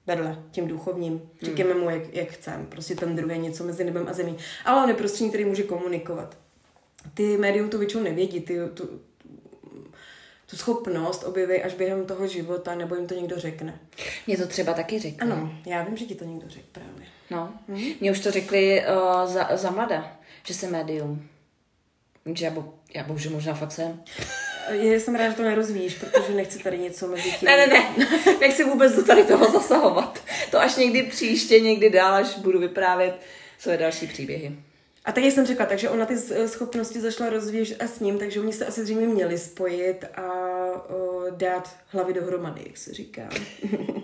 vedle, tím duchovním. Říkáme mu, jak, jak chceme. Prostě ten druhý je něco mezi nebem a zemí. Ale on je prostředník, který může komunikovat. Ty médium to většinou nevědí, ty, tu, tu schopnost objeví až během toho života, nebo jim to někdo řekne. Mě to třeba taky řekl. Ano, já vím, že ti to někdo řekl právě. No. Mhm. Mně už to řekli uh, za, za mlada, že jsem médium. Že já, bo, já bohužel možná fakt jsem. Je, jsem ráda, že to nerozvíjíš, protože nechci tady něco mezi tím. Ne, ne, ne, nechci vůbec do tady toho zasahovat. To až někdy příště, někdy dál, až budu vyprávět své další příběhy. A tak jsem řekla, takže ona ty s- schopnosti zašla rozvíjet a s ním, takže oni se asi zřejmě měli spojit a o, dát hlavy dohromady, jak se říká.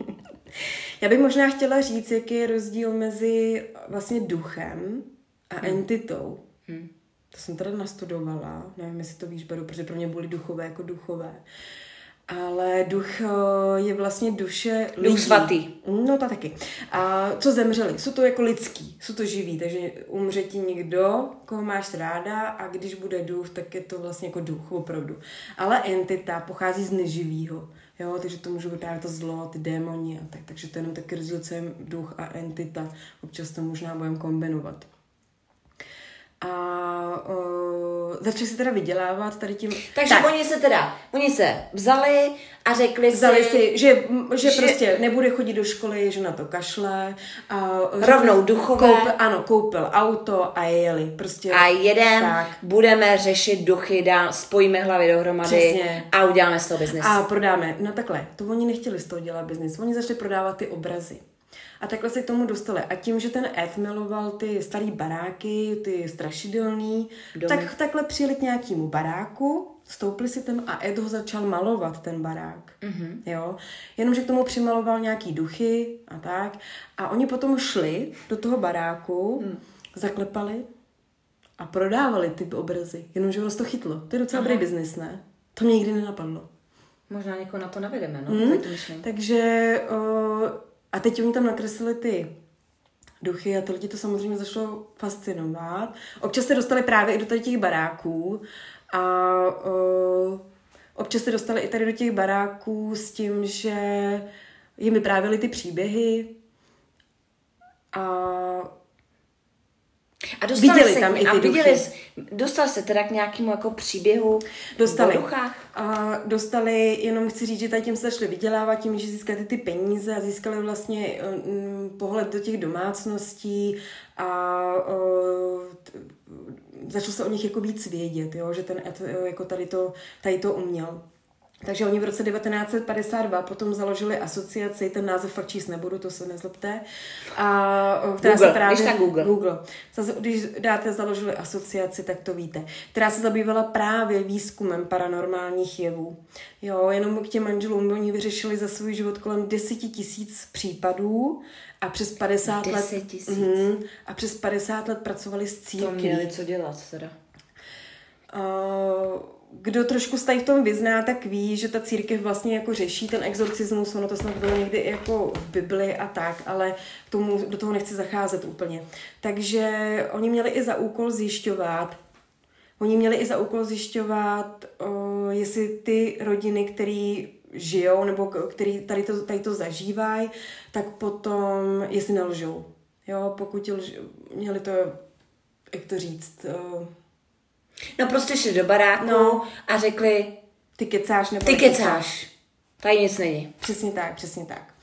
<laughs> Já bych možná chtěla říct, jaký je rozdíl mezi vlastně duchem a entitou. Hmm. To jsem teda nastudovala, nevím, jestli to víš, Beru, protože pro mě byly duchové jako duchové. Ale duch eh, je vlastně duše lidí. svatý. No to taky. A co zemřeli? Jsou to jako lidský, jsou to živí, takže umře ti někdo, koho máš ráda a když bude duch, tak je to vlastně jako duch opravdu. Ale entita pochází z neživýho. Jo, takže to může být právě to zlo, ty démoni a tak. Takže to je jenom taky rozdíl, co je duch a entita. Občas to možná budeme kombinovat. A uh, začali si teda vydělávat tady tím. Takže tak. oni se teda, oni se vzali a řekli Vzali si, si, že, že, že prostě nebude chodit do školy, že na to kašle. A rovnou duchové. Koupil, ano, koupil auto a jeli. Prostě, a jeden tak. budeme řešit duchy, dá, spojíme hlavy dohromady Přesně. a uděláme z toho biznis. A prodáme. No takhle, to oni nechtěli z toho dělat biznis. Oni začali prodávat ty obrazy. A takhle se k tomu dostali. A tím, že ten Ed miloval ty starý baráky, ty strašidelný, Domy. tak takhle přijeli k nějakému baráku, stoupli si tam a Ed ho začal malovat, ten barák. Mm-hmm. Jo? Jenomže k tomu přimaloval nějaký duchy a tak. A oni potom šli do toho baráku, mm. zaklepali a prodávali ty obrazy. Jenomže ono to chytlo. To je docela dobrý biznis, ne? To mě nikdy nenapadlo. Možná někoho na to navedeme, no? Mm. Takže uh, a teď oni tam nakreslili ty duchy a ty lidi to samozřejmě začalo fascinovat. Občas se dostali právě i do tady těch baráků a uh, občas se dostali i tady do těch baráků s tím, že jim vyprávěli ty příběhy a a dostali viděli se, tam i ty a viděli, duchy. Dostal se teda k nějakému jako příběhu dostali. A dostali, jenom chci říct, že tady tím se začali vydělávat tím, že získali ty peníze a získali vlastně um, pohled do těch domácností a uh, začal se o nich jako víc vědět, jo, že ten Ed jako tady to, tady to uměl. Takže oni v roce 1952 potom založili asociaci, ten název fakt číst nebudu, to se nezlobte. A, která Google, se právě, když Google. Google. Když dáte založili asociaci, tak to víte. Která se zabývala právě výzkumem paranormálních jevů. Jo, jenom k těm manželům oni vyřešili za svůj život kolem 10 tisíc případů a přes 50 10 let... Tisíc. Mm, a přes 50 let pracovali s církví. To měli co dělat teda. Uh, kdo trošku tady v tom vyzná, tak ví, že ta církev vlastně jako řeší ten exorcismus, ono to snad bylo někdy jako v Bibli a tak, ale tomu, do toho nechci zacházet úplně. Takže oni měli i za úkol zjišťovat, oni měli i za úkol zjišťovat, o, jestli ty rodiny, které žijou nebo který tady to, tady to zažívají, tak potom, jestli nelžou. Jo, pokud lž, měli to, jak to říct, o, No prostě šli do baráku no. a řekli... Ty kecáš nebo Ty kecáš. Tady nic není. Přesně tak, přesně tak.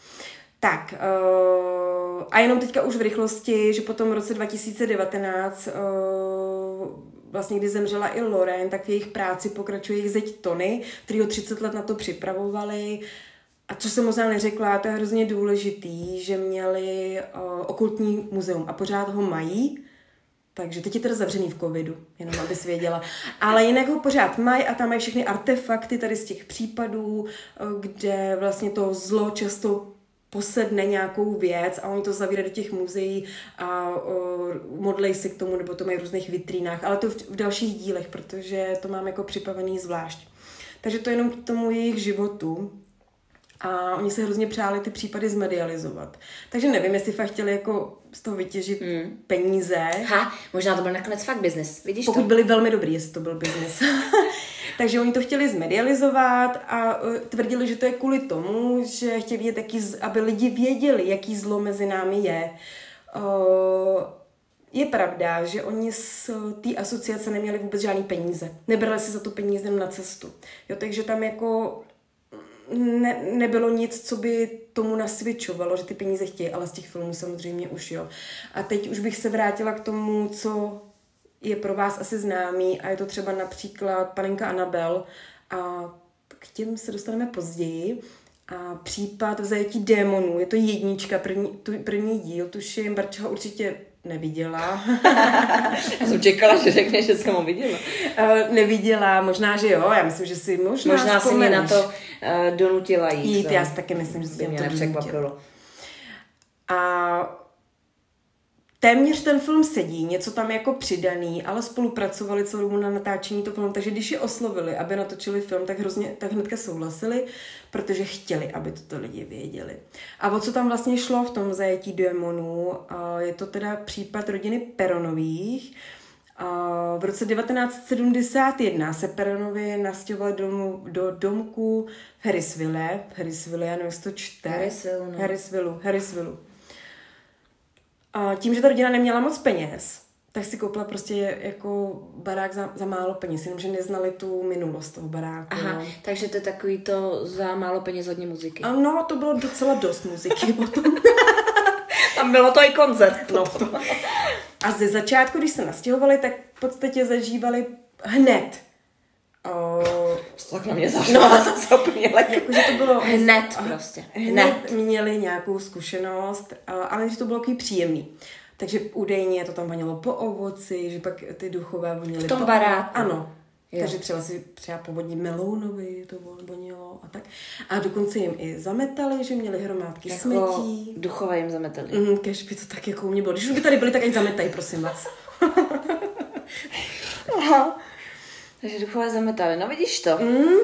Tak, uh, a jenom teďka už v rychlosti, že potom v roce 2019 uh, eh, vlastně kdy zemřela i Loren, tak v jejich práci pokračuje jejich zeď Tony, který ho 30 let na to připravovali. A co jsem možná neřekla, to je hrozně důležitý, že měli uh, okultní muzeum a pořád ho mají, takže teď je teda zavřený v covidu, jenom abys věděla. Ale jinak ho pořád mají a tam mají všechny artefakty tady z těch případů, eh, kde vlastně to zlo často posedne nějakou věc a oni to zavírají do těch muzeí a uh, modlej se k tomu, nebo to mají v různých vitrínách, ale to v, v dalších dílech, protože to mám jako připravený zvlášť. Takže to jenom k tomu jejich životu a oni se hrozně přáli ty případy zmedializovat. Takže nevím, jestli fakt chtěli jako z toho vytěžit hmm. peníze. Ha, možná to byl nakonec fakt biznis, vidíš Pokud to? byli velmi dobrý, jestli to byl biznis. <laughs> Takže oni to chtěli zmedializovat a uh, tvrdili, že to je kvůli tomu, že chtěli vědět, jaký, aby lidi věděli, jaký zlo mezi námi je. Uh, je pravda, že oni z té asociace neměli vůbec žádný peníze. Nebrali si za to peníze na cestu. Jo, takže tam jako ne, nebylo nic, co by tomu nasvědčovalo, že ty peníze chtějí, ale z těch filmů samozřejmě už jo. A teď už bych se vrátila k tomu, co je pro vás asi známý a je to třeba například panenka Anabel a k těm se dostaneme později. A případ v zajetí démonů, je to jednička, první, tu, první díl, tuším, Barča ho určitě neviděla. <laughs> já jsem čekala, že řekne, že jsem ho viděla. Uh, neviděla, možná, že jo, já myslím, že si možná Možná si mě na to uh, donutila jít. Jít, já si taky myslím, že si mě to nepřekvapilo. A téměř ten film sedí, něco tam jako přidaný, ale spolupracovali celou dobu na natáčení toho filmu, takže když je oslovili, aby natočili film, tak hrozně, tak hnedka souhlasili, protože chtěli, aby to lidi věděli. A o co tam vlastně šlo v tom zajetí démonů, je to teda případ rodiny Peronových, v roce 1971 se Peronovi nastěhovali do, do domku v Harrisville, Harrisville, já nevím, jestli to čte. Harrisville, no. Harrisville, Harrisville. A tím, že ta rodina neměla moc peněz, tak si koupila prostě jako barák za, za málo peněz, jenomže neznali tu minulost toho baráku. Aha, no. takže to je takový to za málo peněz hodně muziky. A no, to bylo docela dost muziky <laughs> potom. Tam bylo to i koncert. No. A ze začátku, když se nastěhovali, tak v podstatě zažívali hned. O, Tak na mě <laughs> zašla, no. úplně jakože to bylo Hned prostě. hned měli nějakou zkušenost, a- ale že to bylo takový příjemný. Takže údajně to tam vonilo po ovoci, že pak ty duchové vonily V tom po... baráku. Ano. Jo. Takže třeba si třeba původně melounovi to vonilo a tak. A dokonce jim i zametali, že měli hromádky Jako smetí. duchové jim zametali. Mm, kež by to tak jako u mě bylo. Když už by tady byli, tak ať zametají, prosím vás. <laughs> Aha. Takže duchové zametali. No vidíš to. Mm.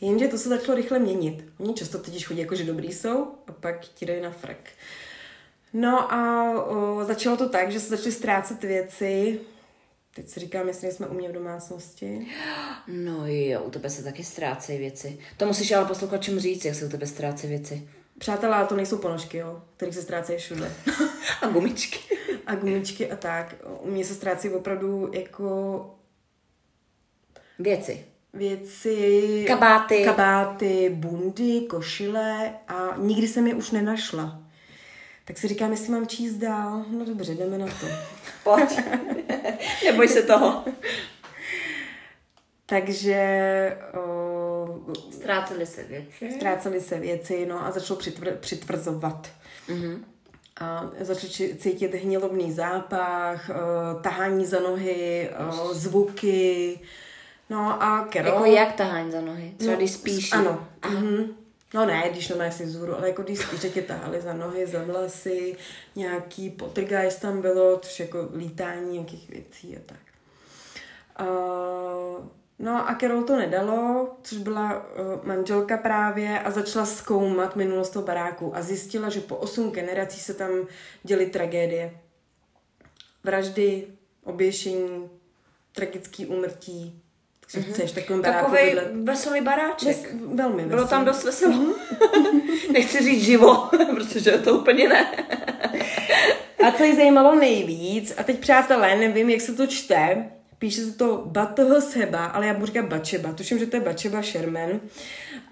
Jenže to se začalo rychle měnit. Oni často totiž chodí jako, že dobrý jsou a pak ti dají na frak. No a o, začalo to tak, že se začaly ztrácet věci. Teď si říkám, jestli jsme u mě v domácnosti. No jo, u tebe se taky ztrácejí věci. To musíš ale posluchačům říct, jak se u tebe ztrácejí věci. Přátelé, to nejsou ponožky, jo, kterých se ztrácejí všude. <laughs> A gumičky. a gumičky a tak. U mě se ztrácejí opravdu jako Věci. věci... Kabáty. Kabáty, bundy, košile a nikdy jsem je už nenašla. Tak si říkám, jestli mám číst dál. No dobře, jdeme na to. <laughs> Pojď. Neboj se toho. Takže o, Ztrácely se věci. ztrácely se věci, no a začalo přitvr, přitvrzovat. Mhm. A začali či- cítit hnilobný zápach, tahání za nohy, zvuky. No a Carol... Jako jak tahání za nohy? Třeba když spíš. Ano. Mhm. No ne, když normálně si vzhůru, ale jako když spíš tě tahali za nohy, za vlasy, nějaký potrgajs tam bylo, což jako lítání nějakých věcí a tak. Uh, no a Carol to nedalo, což byla uh, manželka právě a začala zkoumat minulost toho baráku a zjistila, že po osm generací se tam děly tragédie. Vraždy, oběšení, tragický úmrtí. Takže mm-hmm. chceš takovým baráku Takový bydlet. veselý baráček. Ves, velmi Bylo tam veselý. dost veselo. <laughs> Nechci říct živo, <laughs> protože to úplně ne. A co jí zajímalo nejvíc, a teď přátelé, nevím, jak se to čte, píše se to Batoho Seba, ale já budu říkat Bačeba, tuším, že to je Bačeba Sherman,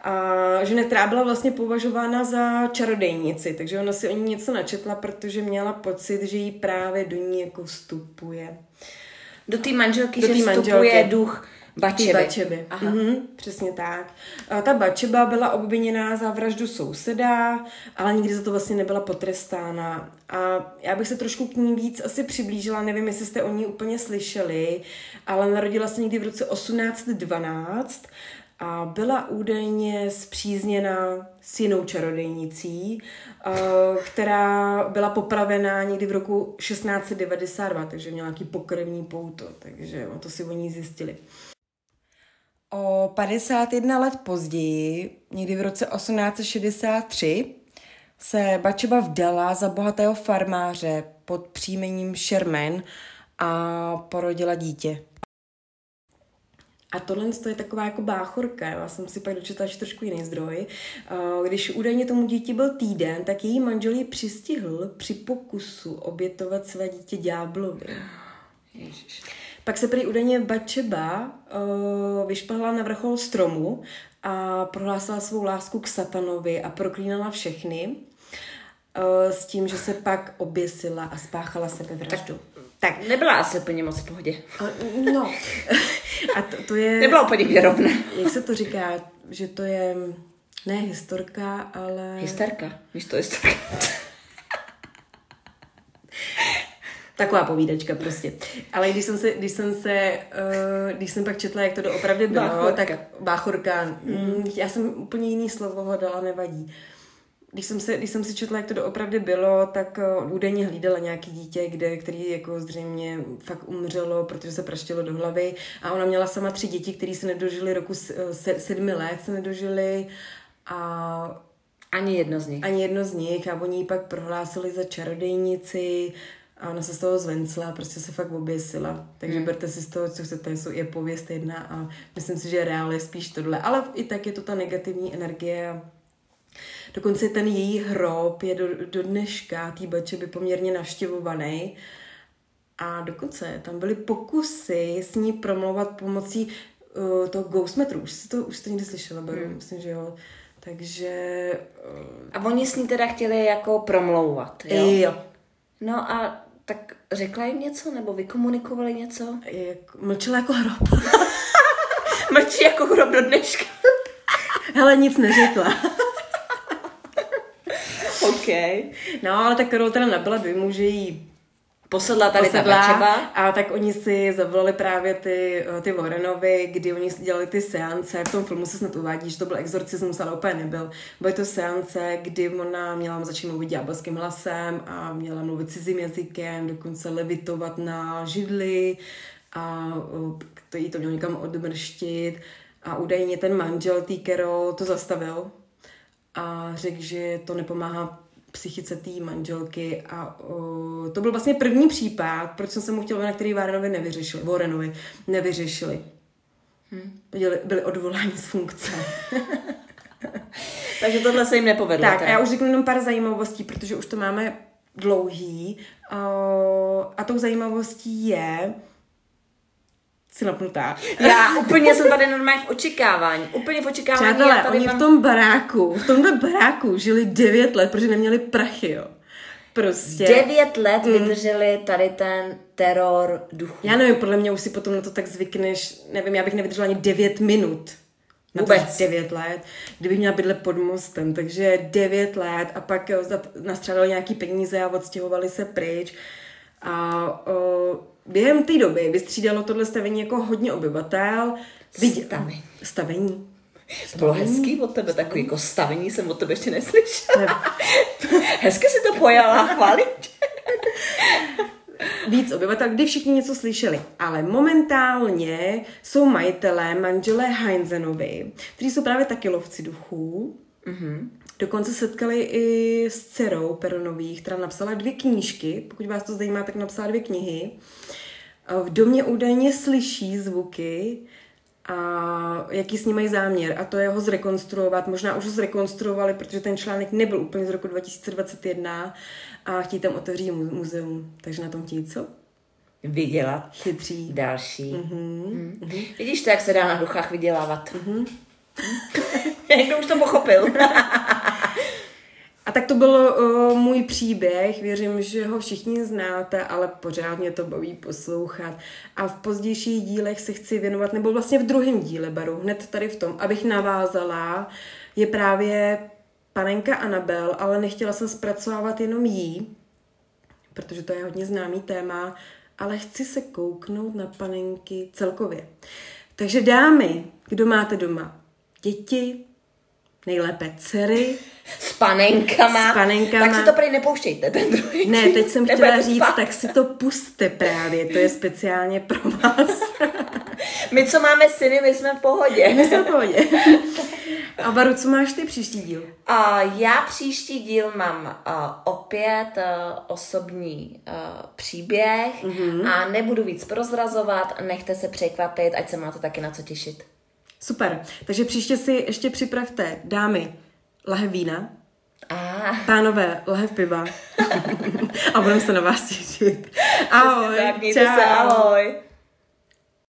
a žena, která byla vlastně považována za čarodejnici, takže ona si o ní něco načetla, protože měla pocit, že jí právě do ní jako vstupuje. Do té manželky, Do že vstupuje manželky. duch bačeby. Bačeby. Aha. Mhm, přesně tak. A ta Bačeba byla obviněná za vraždu souseda, ale nikdy za to vlastně nebyla potrestána. A já bych se trošku k ní víc asi přiblížila, nevím, jestli jste o ní úplně slyšeli, ale narodila se někdy v roce 1812 a byla údajně zpřízněna s jinou čarodejnicí, která byla popravená někdy v roku 1692, takže měla nějaký pokrevní pouto, takže o to si o ní zjistili. O 51 let později, někdy v roce 1863, se Bačeba vdala za bohatého farmáře pod příjmením Sherman a porodila dítě. A tohle je taková jako báchorka, já jsem si pak dočetla ještě trošku jiný zdroj. Eh, Když údajně tomu dítě byl týden, tak její manžel ji přistihl při pokusu obětovat své dítě ďáblovi. Ježiš. Pak se prý údajně Bačeba uh, vyšplhala na vrchol stromu a prohlásila svou lásku k satanovi a proklínala všechny uh, s tím, že se pak oběsila a spáchala sebevraždu. Tak, Nebyla asi úplně moc v pohodě. tak no. <laughs> A to, to je, Nebyla úplně věrovná. jak se to říká, že to je ne historka, ale... Hysterka. Víš, to je hysterka. Taková povídačka prostě. Ale když jsem se, když jsem se, uh, když jsem pak četla, jak to doopravdy bylo, Báchorka. tak báchorka, mm, já jsem úplně jiný slovo hledala, nevadí. Když jsem, se, když jsem si četla, jak to doopravdy bylo, tak uh, údajně hlídala nějaký dítě, kde, který jako zřejmě fakt umřelo, protože se praštilo do hlavy. A ona měla sama tři děti, které se nedožily roku s- se, sedmi let, se nedožily. A Ani jedno z nich. ani jedno z nich a oni ji pak prohlásili za čarodejnici a ona se z toho zvencla, prostě se fakt oběsila. Takže hmm. berte si z toho, co chcete, jsou- je pověst jedna a myslím si, že reál je spíš tohle. Ale i tak je to ta negativní energie Dokonce ten její hrob je do, do dneška, tý bače by poměrně navštěvovaný. A dokonce tam byly pokusy s ní promlouvat pomocí uh, toho ghost metru. Už jsi to, už jsi to někdy slyšela, Baru? Hmm. Myslím, že jo. Takže... Uh, A oni s ní teda chtěli jako promlouvat, jo? jo. No a tak řekla jim něco, nebo vykomunikovali něco? Jak, mlčela jako hrob. <laughs> Mlčí jako hrob do dneška. Hele, nic neřekla. <laughs> OK. No, ale tak Karol teda nabyla dojmu, že jí Posedla tady ta posedla třeba. a tak oni si zavolali právě ty, eh, ty Warrenovi, kdy oni si dělali ty seance. V tom filmu se snad uvádí, že to byl exorcismus, ale úplně nebyl. Byly to seance, kdy ona měla začít mluvit ďábelským hlasem a měla mluvit cizím jazykem, dokonce levitovat na židli a eh, to jí to mělo někam odmrštit. A údajně ten manžel tý Carol to zastavil a řekl, že to nepomáhá psychice té manželky a o, to byl vlastně první případ, proč jsem se mu chtěla, na který Warrenovi nevyřešili, Warrenovi nevyřešili. Hmm. Byli, byli odvoláni z funkce. <laughs> Takže tohle se jim nepovedlo. tak, a teda. já už řeknu jenom pár zajímavostí, protože už to máme dlouhý. O, a tou zajímavostí je, jsi napnutá. Já úplně jsem tady normálně v očekávání. Úplně v očekávání. Přátelé, tady oni mám... v tom baráku, v tomhle baráku žili devět let, protože neměli prachy, jo. Prostě. Devět let vydrželi tady ten teror duchů. Já nevím, podle mě už si potom na to tak zvykneš, nevím, já bych nevydržela ani 9 minut. Na Vůbec. To, 9 let, kdybych měla bydlet pod mostem, takže 9 let a pak jo, nastřádali nějaký peníze a odstěhovali se pryč. A o, během té doby vystřídalo tohle stavení jako hodně obyvatel. Vidě- Stavení. Stavení. To bylo hezký od tebe, takový jako stavení jsem od tebe ještě neslyšela. <laughs> Hezky si to pojala, chválím tě. víc obyvatel, kdy všichni něco slyšeli. Ale momentálně jsou majitelé manželé Heinzenovi, kteří jsou právě taky lovci duchů. Mm-hmm. Dokonce setkali i s dcerou Peronových, která napsala dvě knížky. Pokud vás to zajímá, tak napsala dvě knihy. V domě údajně slyší zvuky a jaký s ní mají záměr. A to je ho zrekonstruovat. Možná už ho zrekonstruovali, protože ten článek nebyl úplně z roku 2021 a chtějí tam otevřít mu- muzeum. Takže na tom chtějí co? Vydělat. Chytří. Další. Mm-hmm. Mm-hmm. Vidíš to, jak se dá na duchách vydělávat. Mm-hmm. <laughs> <laughs> Někdo už to pochopil. <laughs> A tak to byl uh, můj příběh, věřím, že ho všichni znáte, ale pořád mě to baví poslouchat. A v pozdějších dílech se chci věnovat, nebo vlastně v druhém díle baru, hned tady v tom, abych navázala, je právě panenka Anabel, ale nechtěla jsem zpracovávat jenom jí, protože to je hodně známý téma, ale chci se kouknout na panenky celkově. Takže dámy, kdo máte doma děti, nejlépe dcery, S panenkama. S panenkama. Tak si to prý nepouštějte, ten druhý. Ne, teď jsem chtěla říct, spát. tak si to puste právě, to je speciálně pro vás. <laughs> My, co máme syny, my jsme v pohodě. My jsme v pohodě. A Varu, co máš ty příští díl? A já příští díl mám uh, opět uh, osobní uh, příběh mm-hmm. a nebudu víc prozrazovat, nechte se překvapit, ať se máte taky na co těšit. Super, takže příště si ještě připravte, dámy, lahev vína, A pánové, lahev piva. <laughs> A budeme se na vás těšit. Ahoj, tak, mějte se, ahoj.